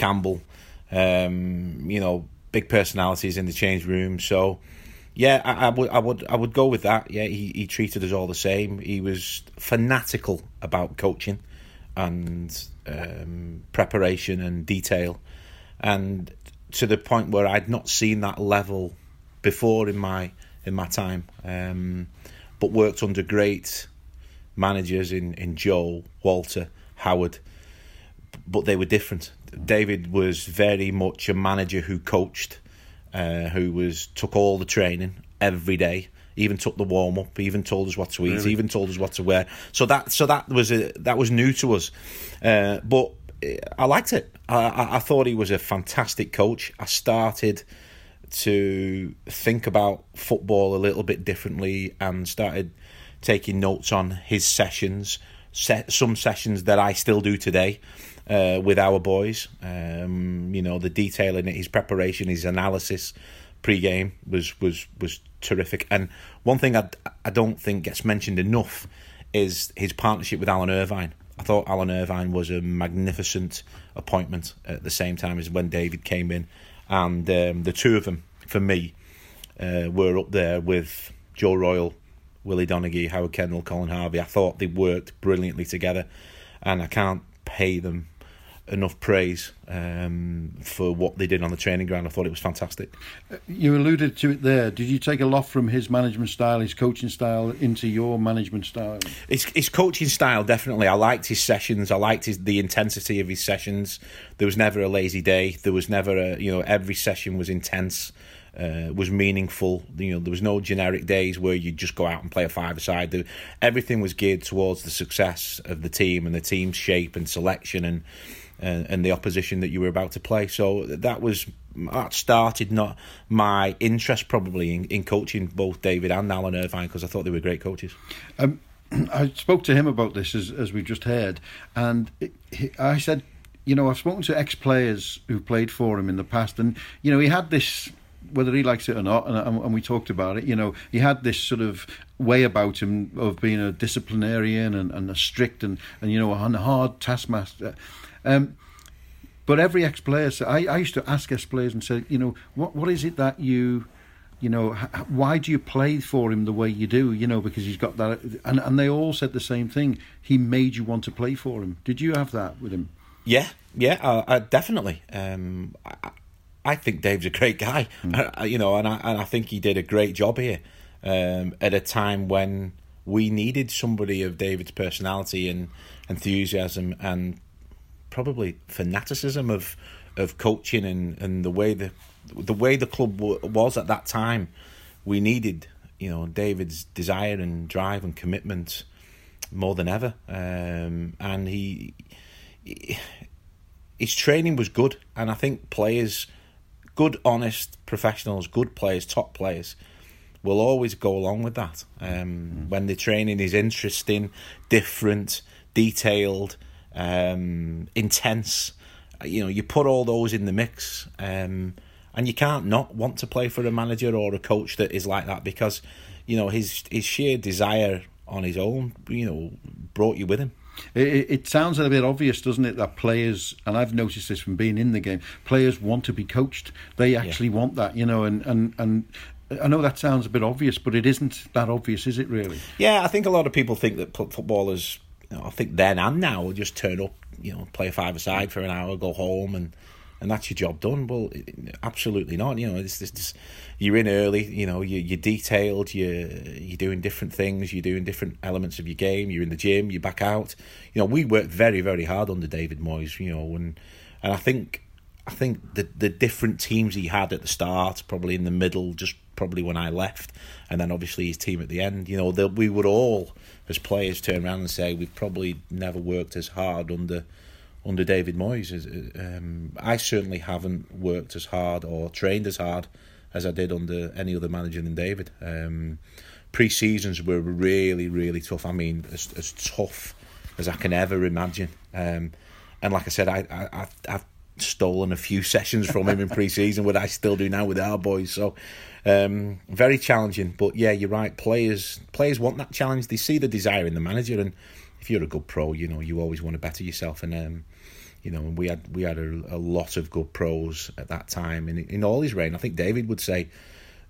Campbell, um, you know, big personalities in the change room. So, yeah, I, I, would, I would, I would go with that. Yeah, he, he treated us all the same. He was fanatical about coaching and um, preparation and detail, and to the point where I'd not seen that level before in my in my time. Um, but worked under great managers in in Joe, Walter, Howard, but they were different. David was very much a manager who coached, uh, who was took all the training every day. Even took the warm up. Even told us what to eat. Really? Even told us what to wear. So that so that was a, that was new to us, uh, but I liked it. I, I thought he was a fantastic coach. I started to think about football a little bit differently and started taking notes on his sessions, set some sessions that I still do today uh, with our boys. Um, you know, the detail in it, his preparation, his analysis pre-game was was was terrific. And one thing I I don't think gets mentioned enough is his partnership with Alan Irvine. I thought Alan Irvine was a magnificent appointment at the same time as when David came in, and um, the two of them for me uh, were up there with Joe Royle, Willie Donachie, Howard Kendall, Colin Harvey. I thought they worked brilliantly together, and I can't pay them enough praise um, for what they did on the training ground. I thought it was fantastic. You alluded to it there. Did you take a lot from his management style, his coaching style, into your management style? His, his coaching style, definitely. I liked his sessions. I liked his, the intensity of his sessions. There was never a lazy day. There was never a, you know, every session was intense. Uh, was meaningful. You know, there was no generic days where you just go out and play a five-a-side. Everything was geared towards the success of the team and the team's shape and selection and and, and the opposition that you were about to play. So that was that started not my interest probably in, in coaching both David and Alan Irvine because I thought they were great coaches. Um, I spoke to him about this as as we just heard, and it, he, I said, you know, I've spoken to ex players who played for him in the past, and you know, he had this. Whether he likes it or not, and, and we talked about it, you know, he had this sort of way about him of being a disciplinarian and, and a strict and, and you know a hard taskmaster. Um, but every ex player, so I, I used to ask ex players and say, you know, what what is it that you, you know, why do you play for him the way you do? You know, because he's got that, and and they all said the same thing. He made you want to play for him. Did you have that with him? Yeah, yeah, uh, uh, definitely. Um, I, think Dave's a great guy, mm. you know, and I and I think he did a great job here um, at a time when we needed somebody of David's personality and enthusiasm and probably fanaticism of of coaching and, and the way the the way the club w- was at that time. We needed you know David's desire and drive and commitment more than ever, um, and he, he his training was good, and I think players, good, honest professionals, good players, top players will always go along with that. Um, when the training is interesting, different, detailed, um, intense, you know, you put all those in the mix, um, and you can't not want to play for a manager or a coach that is like that because, you know, his his sheer desire on his own, you know, brought you with him. It, it, sounds a bit obvious, doesn't it, that players, and I've noticed this from being in the game, players want to be coached. They actually yeah. want that, you know, and, and, and I know that sounds a bit obvious, but it isn't that obvious, is it really? Yeah, I think a lot of people think that footballers, you know, I think then and now, will just turn up, you know, play a five aside for an hour, go home, and and that's your job done. Well, absolutely not. You know, it's this, you're in early. You know, you, you're detailed. You're you're doing different things. You're doing different elements of your game. You're in the gym. You're back out. You know, we worked very very hard under David Moyes. You know, and and I think I think the the different teams he had at the start, probably in the middle, just probably when I left, and then obviously his team at the end. You know, that we would all, as players, turn around and say we've probably never worked as hard under under David Moyes. Um, I certainly haven't worked as hard or trained as hard as I did under any other manager than David. Um, Pre seasons were really, really tough. I mean, as, as tough as I can ever imagine. Um, and like I said, I, I, I've stolen a few sessions from him in pre-season, what I still do now with our boys. So um, very challenging. But yeah, you're right. Players players want that challenge. They see the desire in the manager, and if you're a good pro, you know you always want to better yourself. And um, you know, we had we had a, a, lot of good pros at that time in in all his reign. I think David would say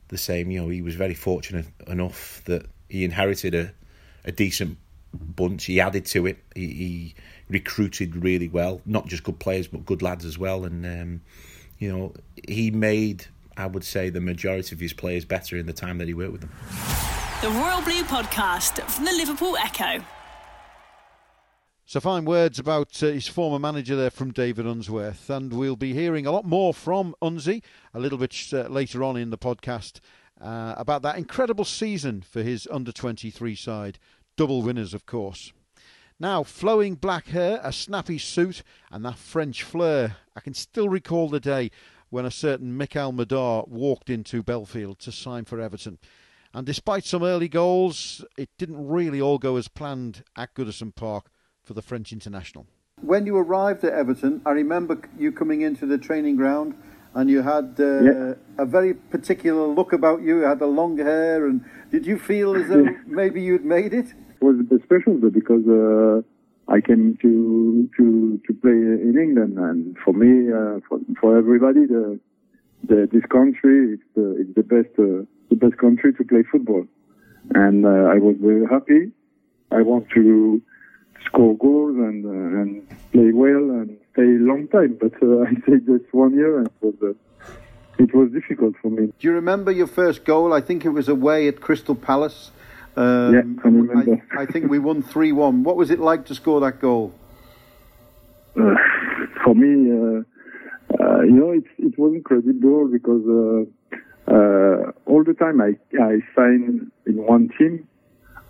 the same. You know, he was very fortunate enough that he inherited a a decent bunch. He added to it. He, he recruited really well, not just good players but good lads as well. And um, you know, he made I would say the majority of his players better in the time that he worked with them. The Royal Blue Podcast from the Liverpool Echo. So fine words about uh, his former manager there from David Unsworth, and we'll be hearing a lot more from Unsy a little bit uh, later on in the podcast uh, about that incredible season for his under 23 side, double winners, of course. Now, flowing black hair, a snappy suit, and that French flair. I can still recall the day when a certain Mickaël Madar walked into Bellefield to sign for Everton. And despite some early goals, it didn't really all go as planned at Goodison Park for the French international. When you arrived at Everton, I remember you coming into the training ground and you had uh, yeah. a very particular look about you. You had the long hair, and did you feel as though maybe you'd made it? It was a bit special because uh, I came to to to play in England, and for me, uh, for for everybody, the, the this country is the it's the best uh, the best country to play football, and uh, I was very happy. I want to score goals and uh, and play well and stay a long time. But uh, I stayed just one year and it was, uh, it was difficult for me. Do you remember your first goal? I think it was away at Crystal Palace. Um, yeah, I remember. I, I, think we won 3 1. What was it like to score that goal? Uh, for me, uh, uh, you know, it, it was incredible because all the time I, I signed in one team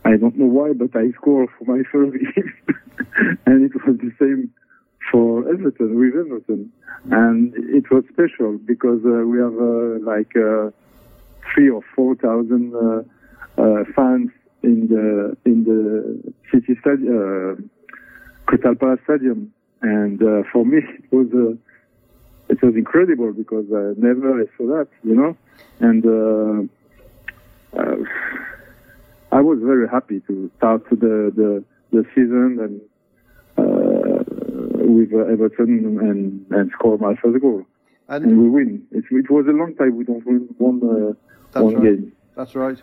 I don't know why, but I scored for my first game, and it was the same for Everton with Everton, and it was special because uh, we have uh, like uh, three or four thousand uh, uh, fans in the in the city stadium, uh, Crystal Palace Stadium, and for me it was it was incredible because I never saw that, you know, and I was very happy to start the the, the season and uh, with uh, Everton and, and score my first goal. And, and we win. It, it, was a long time we don't win one uh, one right. game. That's right.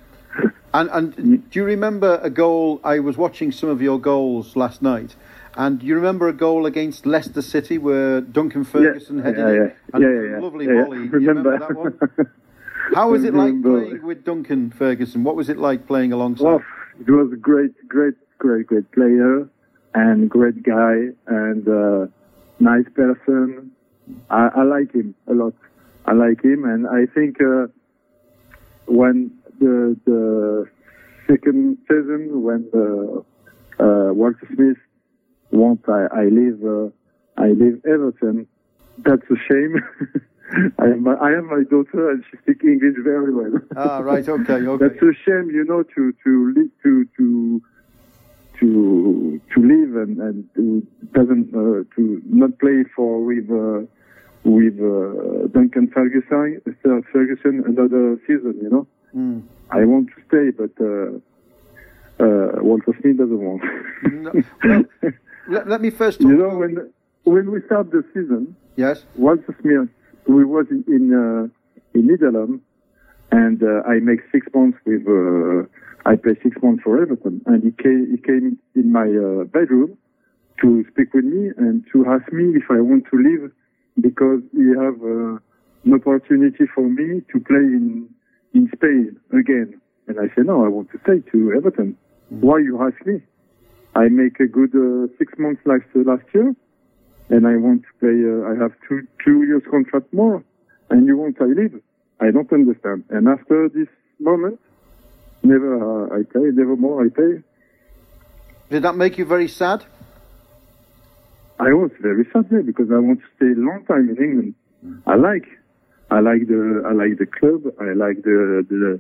and and do you remember a goal? I was watching some of your goals last night. And you remember a goal against Leicester City where Duncan Ferguson yeah, headed yeah, yeah. it? And yeah, yeah, yeah. lovely volley. Remember. remember that one? How was it like playing with Duncan Ferguson? What was it like playing alongside? Well, it was a great, great, great, great player and great guy and uh, nice person. I, I like him a lot. I like him, and I think uh, when the the second season when the, uh, Walter Smith wants I, I leave uh, I leave Everton, that's a shame. I have my I have my daughter and she speaks English very well. Ah, right, okay, okay. That's a shame, you know, to to li- to to to to live and and to doesn't uh, to not play for with uh, with uh, Duncan Ferguson Ferguson another season, you know. Mm. I want to stay, but uh, uh, Walter Smith doesn't want. No, well, let, let me first talk you know, when when we start the season, Yes. Walter Smith, we was in in, uh, in Netherlands, and uh, I make six months with. Uh, I play six months for Everton, and he came, he came in my uh, bedroom to speak with me and to ask me if I want to leave because he have uh, an opportunity for me to play in in Spain again. And I said, no, I want to stay to Everton. Why you ask me? I make a good uh, six months last last year, and I want to play. Uh, I have two two years contract more, and you want I leave? I don't understand. And after this moment, never uh, I play, never more I play. Did that make you very sad? I was very sad there because I want to stay a long time in England. I like, I like the, I like the club. I like the the,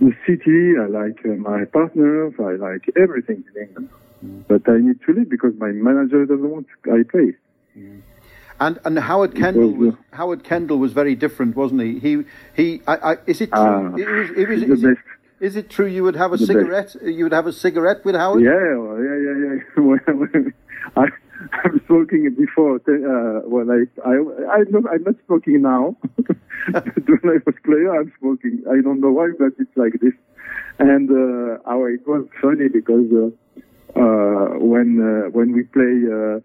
the city. I like uh, my partners. I like everything in England. But I need to leave because my manager doesn't want I play. And and Howard Kendall was. Howard Kendall was very different, wasn't he? He he. I, I, is it true? Ah, it was, it was, is, it, it true you would have a The best. cigarette? You would have a cigarette with Howard? Yeah, yeah, yeah, yeah. I, I'm smoking before. Uh, when I, I, I'm not, I'm not smoking now. when I was player, I'm smoking. I don't know why, but it's like this. And uh, how it was funny because uh, when uh, when we play uh,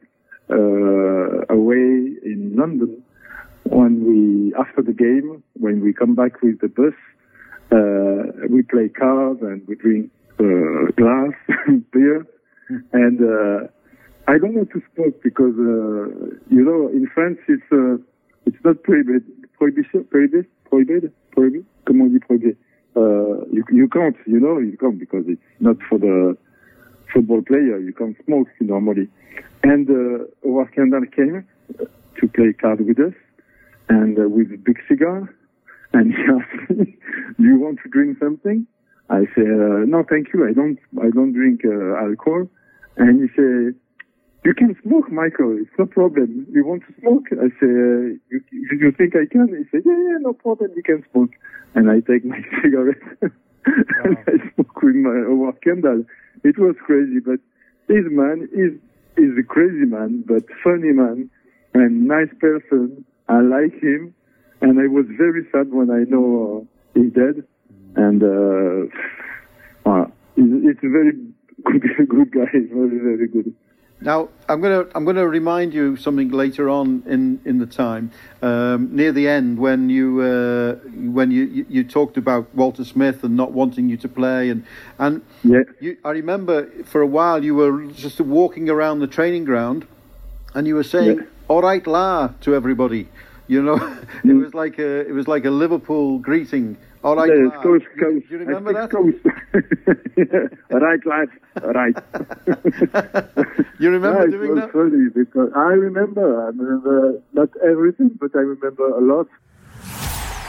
uh, away in London, when we after the game, when we come back with the bus, uh, we play cards and we drink uh, glass beer, and uh, I don't want to smoke because uh, you know in France it's uh, it's not prohibited prohibition prohibited prohibited prohibited comment on dit prohibited uh, you you can't you know you can't because it's not for the football player you can't smoke normally and uh, Howard Kendall came to play card with us and uh, with a big cigar and he asked me do you want to drink something I said uh, no thank you I don't I don't drink uh, alcohol and he said you can smoke, Michael. It's no problem. You want to smoke? I say, uh, you, you think I can? He said, yeah, yeah, no problem. You can smoke. And I take my cigarette and I smoke with my Howard Kendall. It was crazy, but this man is is a crazy man, but funny man and nice person. I like him, and I was very sad when I know uh, he's dead. And uh, uh, it's, a very good, good guy. Very, very good. Now I'm gonna I'm gonna remind you something later on in, in the time um, near the end when you uh, when you, you, you talked about Walter Smith and not wanting you to play and and Yeah. you, I remember for a while you were just walking around the training ground and you were saying Yeah. "All right, la" to everybody. You know, it was like a it was like a Liverpool greeting. All right, Yes, la." coach, You- Do you remember that? speak coach. right, lad. Right. You remember Yeah, it doing was that? funny because I remember. I remember not everything, but I remember a lot.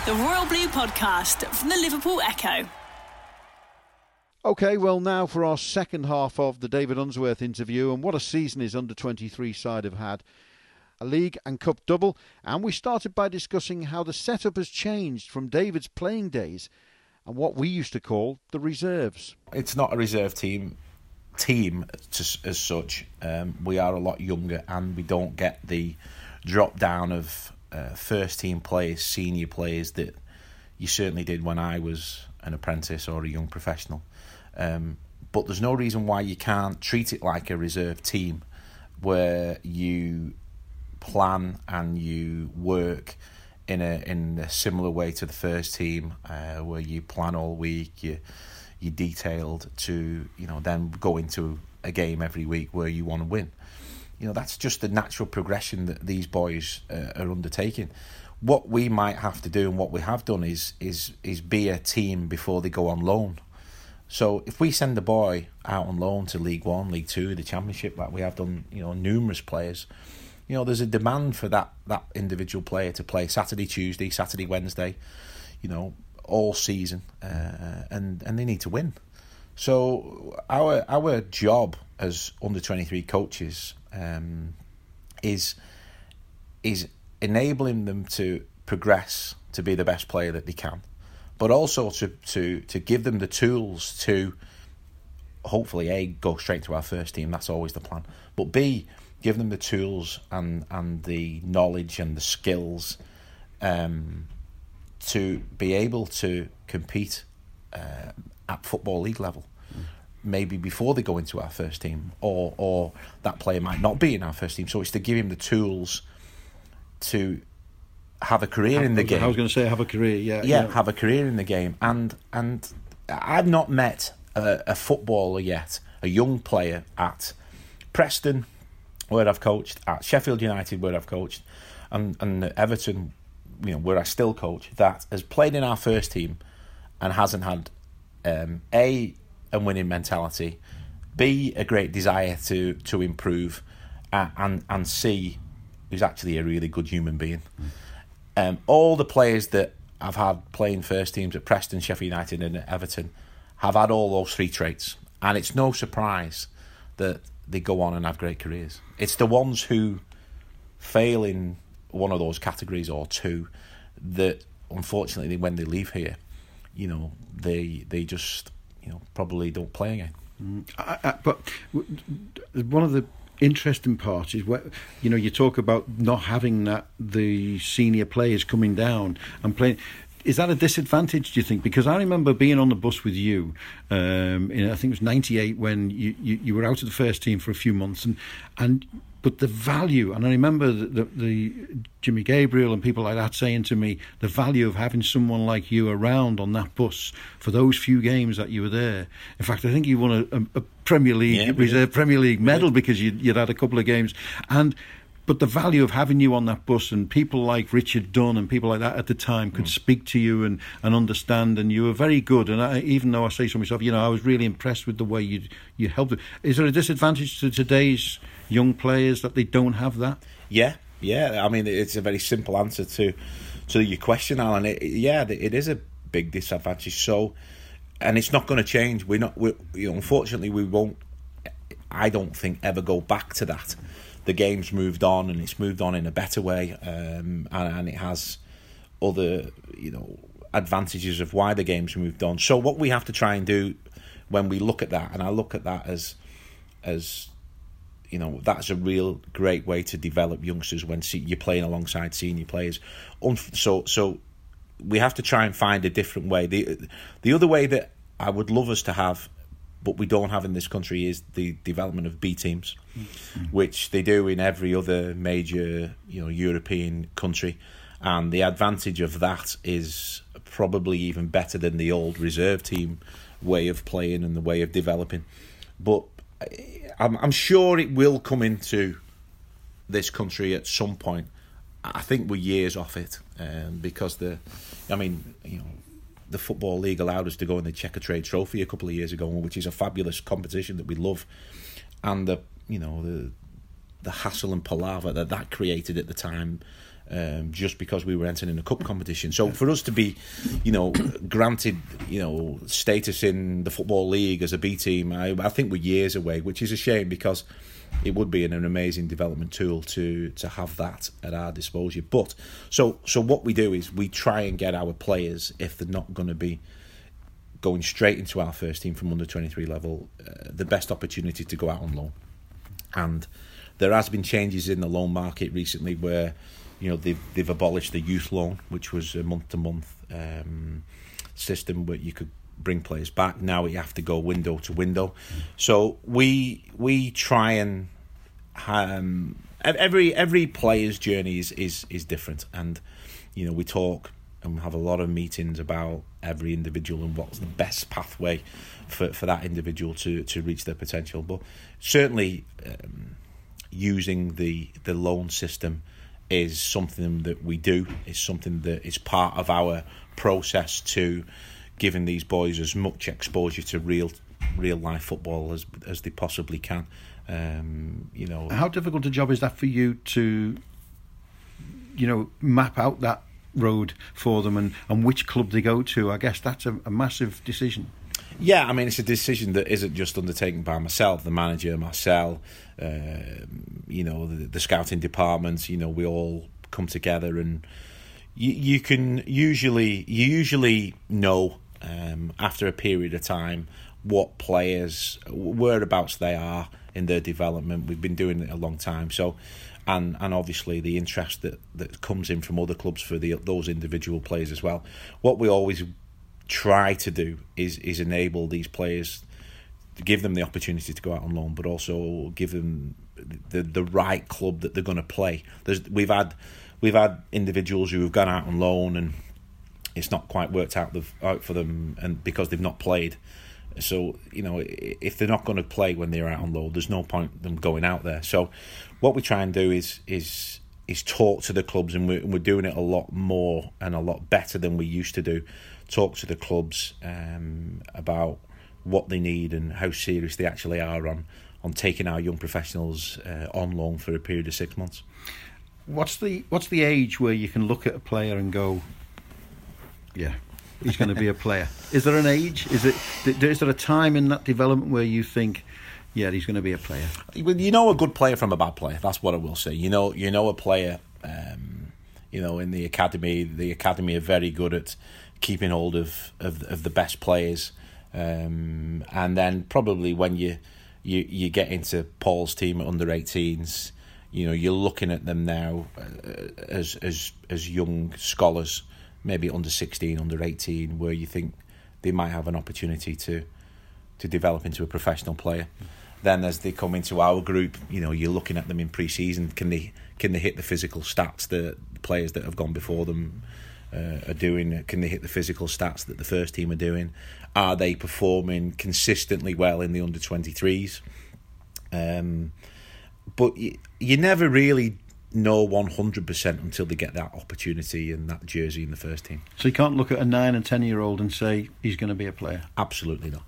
The Royal Blue Podcast from the Liverpool Echo. Okay, well, now for our second half of the David Unsworth interview, and what a season his under 23 side have had. A league and cup double, and we started by discussing how the setup has changed from David's playing days and what we used to call the reserves. it's not a reserve team team to, as such. Um, we are a lot younger, and we don't get the drop down of uh, first team players, senior players that you certainly did when I was an apprentice or a young professional. Um, but there's no reason why you can't treat it like a reserve team, where you plan and you work in a in a similar way to the first team, uh, where you plan all week, you you're detailed to you know then go into a game every week where you want to win. You know that's just the natural progression that these boys uh, are undertaking. What we might have to do and what we have done is is is be a team before they go on loan. So if we send a boy out on loan to League One, League Two, the Championship, like we have done, you know, numerous players, you know, there's a demand for that that individual player to play Saturday, Tuesday, Saturday, Wednesday, you know, all season, uh, and and they need to win. So our our job as under twenty three coaches um, is is enabling them to progress to be the best player that they can, but also to to to give them the tools to hopefully a go straight to our first team. That's always the plan. But b give them the tools and and the knowledge and the skills um, to be able to compete uh, at football league level. Maybe before they go into our first team, or or that player might not be in our first team. So it's to give him the tools to have a career in the game. I was going to say have a career, yeah, yeah, yeah. have a career in the game. And and I've not met a, a footballer yet, a young player at Preston, where I've coached, at Sheffield United, where I've coached, and and Everton, you know, where I still coach, that has played in our first team and hasn't had um, a a winning mentality, b a great desire to to improve, uh, and and c who's actually a really good human being. Um, all the players that I've had playing first teams at Preston, Sheffield United, and Everton have had all those three traits, and it's no surprise that they go on and have great careers. It's the ones who fail in one of those categories or two that, unfortunately, when they leave here, you know, they they just you know probably don't play again. Mm, I, I, but one of the interesting parts is where you know you talk about not having that the senior players coming down and playing is that a disadvantage do you think? Because i remember being on the bus with you um, in, i think it was 98 when you, you, you were out of the first team for a few months and and but the value, and I remember the, the, the, Jimmy Gabriel and people like that saying to me the value of having someone like you around on that bus for those few games that you were there. In fact, I think you won a, a, Premier League yeah, reserve Premier League medal because you, you'd had a couple of games, and but the value of having you on that bus and people like Richard Dunne and people like that at the time could mm. speak to you and, and understand and you were very good. And I, even though I say so myself you know I was really impressed with the way you you helped is there a disadvantage to today's young players that they don't have that? Yeah yeah. I mean it's a very simple answer to to your question Alan. It, yeah it is a big disadvantage. So and it's not going to change. We're not we you know unfortunately we won't I don't think ever go back to that the game's moved on and it's moved on in a better way, um, and, and it has other you know advantages of why the game's moved on. So what we have to try and do when we look at that, and I look at that as as you know that's a real great way to develop youngsters when you're playing alongside senior players. So so we have to try and find a different way. The the other way that I would love us to have but we don't have in this country is the development of B teams, mm-hmm. which they do in every other major you know European country, and the advantage of that is probably even better than the old reserve team way of playing and the way of developing. But I'm, I'm sure it will come into this country at some point. I think we're years off it um, because the, I mean, you know, the Football League allowed us to go in the Checkatrade Trophy a couple of years ago, which is a fabulous competition that we love, and the you know the the hassle and palaver that that created at the time. Um, just because we were entering a cup competition. So for us to be, you know, granted, you know, status in the football league as a B team, I, I think we're years away, which is a shame because it would be an, an amazing development tool to to have that at our disposal. But so so what we do is we try and get our players if they're not going to be going straight into our first team from under 23 level, uh, the best opportunity to go out on loan. And there has been changes in the loan market recently where you know they've they've abolished the youth loan, which was a month to month system where you could bring players back. Now we have to go window to window. So we we try and um, every every player's journey is, is is different, and you know we talk and have a lot of meetings about every individual and what's the best pathway for, for that individual to, to reach their potential. But certainly, um, using the the loan system is something that we do. It's something that is part of our process to giving these boys as much exposure to real real life football as as they possibly can. Um, you know, how difficult a job is that for you to, you know, map out that road for them and, and which club they go to? I guess that's a, a massive decision. Yeah, I mean, it's a decision that isn't just undertaken by myself, the manager, Marcel, uh, you know, the, the scouting department. You know, we all come together and you, you can usually you usually know um, after a period of time what players whereabouts they are in their development. We've been doing it a long time, so and and obviously the interest that, that comes in from other clubs for the those individual players as well. What we always try to do is is enable these players give them the opportunity to go out on loan, but also give them the the right club that they're going to play. There's we've had we've had individuals who have gone out on loan and it's not quite worked out, the, out for them, and because they've not played. So you know, if they're not going to play when they're out on loan, there's no point them going out there. So, what we try and do is is is talk to the clubs, and we're, we're doing it a lot more and a lot better than we used to do. Talk to the clubs um, about what they need and how serious they actually are on on taking our young professionals uh, on loan for a period of six months. What's the what's the age where you can look at a player and go, yeah, he's going to be a player? Is there an age? Is it is there a time in that development where you think? Yeah, he's going to be a player. You know a good player from a bad player. That's what I will say. You know, you know a player. Um, you know, in the academy, the academy are very good at keeping hold of of, of the best players. Um, and then probably when you you you get into Paul's team at under 18s, you know you're looking at them now uh, as as as young scholars, maybe under 16, under 18, where you think they might have an opportunity to to develop into a professional player. Then as they come into our group, you know you're looking at them in pre-season. Can they can they hit the physical stats that the players that have gone before them? uh, are doing? Can they hit the physical stats that the first team are doing? Are they performing consistently well in the under 23s? Um, but you, you never really know 100% until they get that opportunity and that jersey in the first team. So you can't look at a 9 and 10 year old and say he's going to be a player? Absolutely not.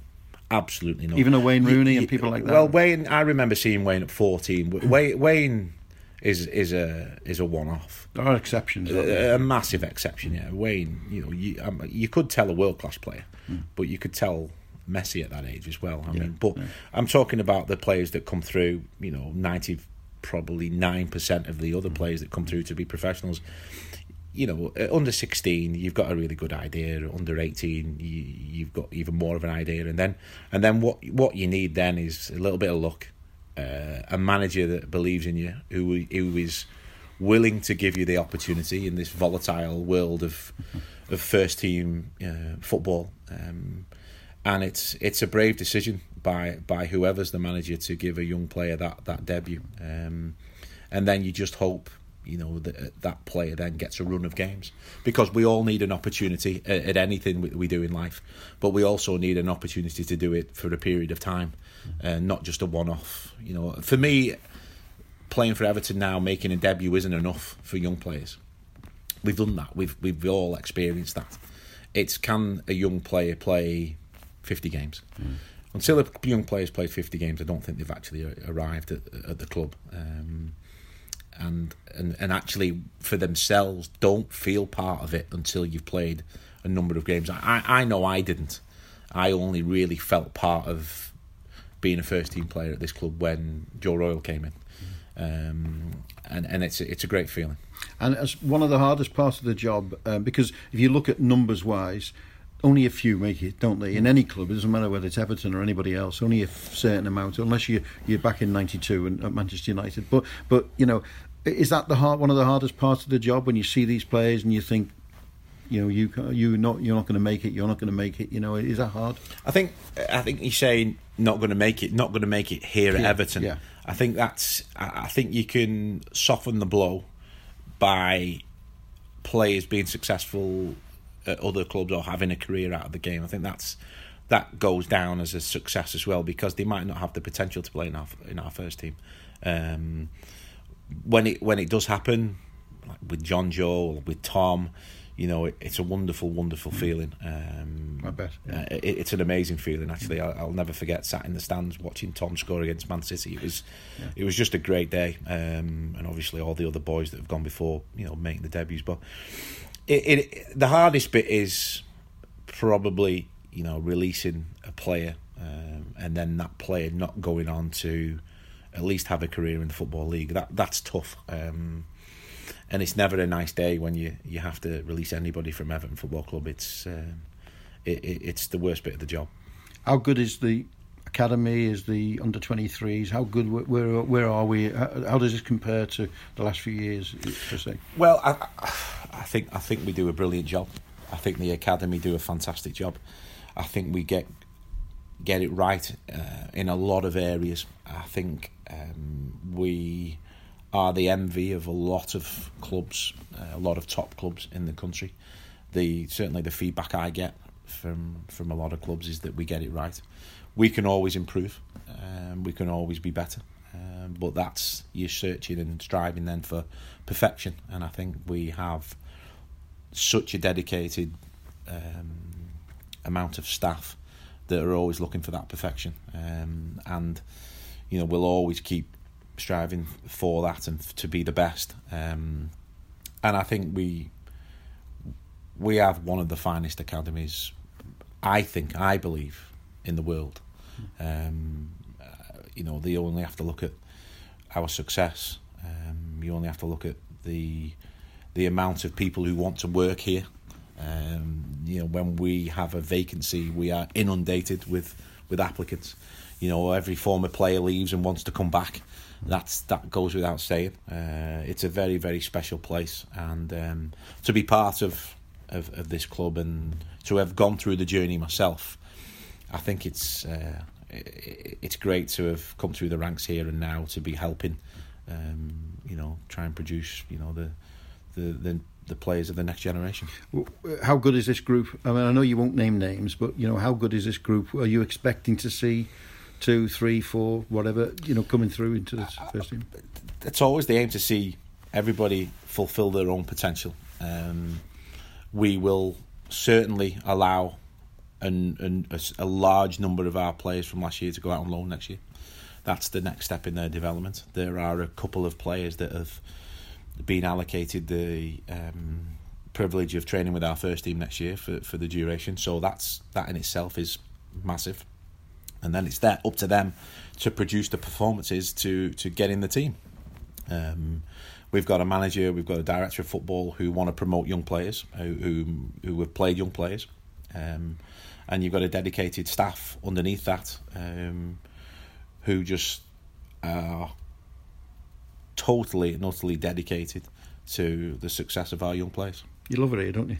Absolutely not. Even a Wayne Rooney you, and people like that? Well, Wayne, I remember seeing Wayne at 14. Wayne, Wayne is is a is a one off. There are exceptions. A, a, massive exception, yeah. Wayne, you know, you um, you could tell a world class player, mm. but you could tell Messi at that age as well. I yeah, mean, but yeah. I'm talking about the players that come through. You know, ninety probably nine percent of the other players that come through to be professionals. You know, under sixteen, you've got a really good idea. Under eighteen, you, you've got even more of an idea, and then and then what what you need then is a little bit of luck uh, a manager that believes in you, who who is willing to give you the opportunity in this volatile world of of first team uh, football. Um, and it's it's a brave decision by by whoever's the manager to give a young player that that debut. Um, and then you just hope you know that that player then gets a run of games because we all need an opportunity at, at anything we, we do in life, but we also need an opportunity to do it for a period of time uh, not just a one-off. You know, for me, playing for Everton now, making a debut isn't enough for young players. We've done that. We've we've all experienced that. It's can a young player play fifty games? Mm. Until a young player's played fifty games, I don't think they've actually arrived at, at the club. Um, and, and and actually for themselves don't feel part of it until you've played a number of games. I, I know I didn't. I only really felt part of being a first team player at this club when Joe Royle came in. Um, and and it's it's a great feeling. And as one of the hardest parts of the job, um, because if you look at numbers wise, only a few make it, don't they? In mm. any club, it doesn't matter whether it's Everton or anybody else. Only a certain amount, unless you you're back in '92 and at Manchester United. But but you know, is that the hard one of the hardest parts of the job when you see these players and you think, you know, you you not you're not going to make it. You're not going to make it. You know, is that hard? I think I think you're saying not going to make it. Not going to make it here at Everton. Yeah. I think that's. I think you can soften the blow by players being successful at other clubs or having a career out of the game. I think that's that goes down as a success as well because they might not have the potential to play in our in our first team. Um, when it when it does happen, like with Jonjoe, with Tom, you know, it, it's a wonderful, wonderful feeling. Um, I bet. Yeah. Uh, it, it's an amazing feeling. Actually, I'll, I'll, never forget sat in the stands watching Tom score against Man City. It was, yeah. it was just a great day, um, and obviously all the other boys that have gone before, you know, making the debuts. But it, it the hardest bit is probably you know releasing a player, um, and then that player not going on to at least have a career in the football league. That that's tough. Um, and it's never a nice day when you, you have to release anybody from Everton Football Club. It's um, it, it, it's the worst bit of the job. How good is the academy? Is the under 23s? How good? Where where are we? How, does this compare to the last few years? Per se? Well, I, I think I think we do a brilliant job. I think the academy do a fantastic job. I think we get get it right uh, in a lot of areas. I think um, we are the envy of a lot of clubs, uh, a lot of top clubs in the country. The certainly the feedback I get from from a lot of clubs is that we get it right. We can always improve, um, we can always be better, um, but that's you're searching and striving then for perfection. And I think we have such a dedicated um, amount of staff that are always looking for that perfection, um, and you know we'll always keep striving for that and to be the best. Um, and I think we we have one of the finest academies. I think, I believe, in the world. Um, uh, you know, they only have to look at our success. Um, you only have to look at the the amount of people who want to work here. Um, you know, when we have a vacancy, we are inundated with with applicants. You know, every former player leaves and wants to come back that's that goes without saying. Uh, it's a very very special place, and um, to be part of, of, of this club and to have gone through the journey myself, I think it's uh, it's great to have come through the ranks here and now to be helping, um, you know, try and produce you know the the the the players of the next generation. How good is this group? I mean, I know you won't name names, but you know, how good is this group? Are you expecting to see two, three, four, whatever, you know, coming through into the first team? It's always the aim to see everybody fulfil their own potential. Um, we will certainly allow an, an, a, a, large number of our players from last year to go out on loan next year. That's the next step in their development. There are a couple of players that have been allocated the um, privilege of training with our first team next year for, for the duration. So that's that in itself is massive and then it's there up to them to produce the performances to to get in the team. Um, we've got a manager, we've got a director of football who want to promote young players who who, who have played young players, um, and you've got a dedicated staff underneath that um, who just are totally and utterly dedicated to the success of our young players. You love it here, don't you?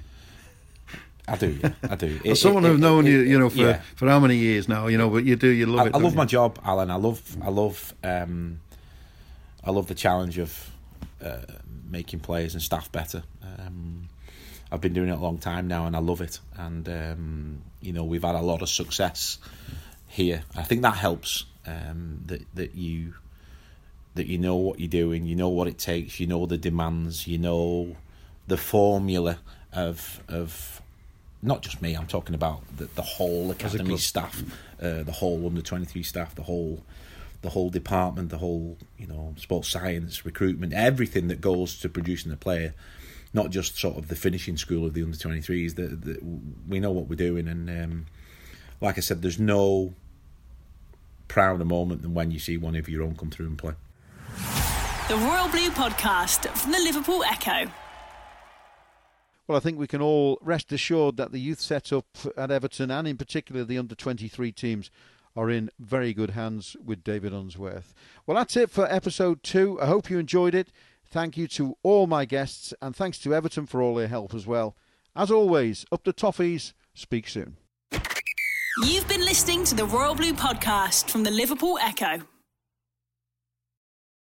I do, yeah, I do. It, someone who've known it, you, you know, for yeah. for how many years now, you know, but you do, you love I, it. I love you? my job, Alan. I love, I love, um, I love the challenge of uh, making players and staff better. Um, I've been doing it a long time now, and I love it. And um, you know, we've had a lot of success here. I think that helps. Um, that that you that you know what you're doing, you know what it takes, you know the demands, you know the formula of of not just me. I'm talking about the, the whole academy staff, uh, the whole under twenty three staff, the whole the whole department, the whole you know sports science, recruitment, everything that goes to producing a player. Not just sort of the finishing school of the under twenty threes. That we know what we're doing, and um, like I said, there's no prouder moment than when you see one of your own come through and play. The Royal Blue Podcast from the Liverpool Echo. Well, I think we can all rest assured that the youth setup at Everton and in particular the under 23 teams are in very good hands with David Unsworth. Well, that's it for episode two. I hope you enjoyed it. Thank you to all my guests and thanks to Everton for all their help as well. As always, up the toffees. Speak soon. You've been listening to the Royal Blue Podcast from the Liverpool Echo.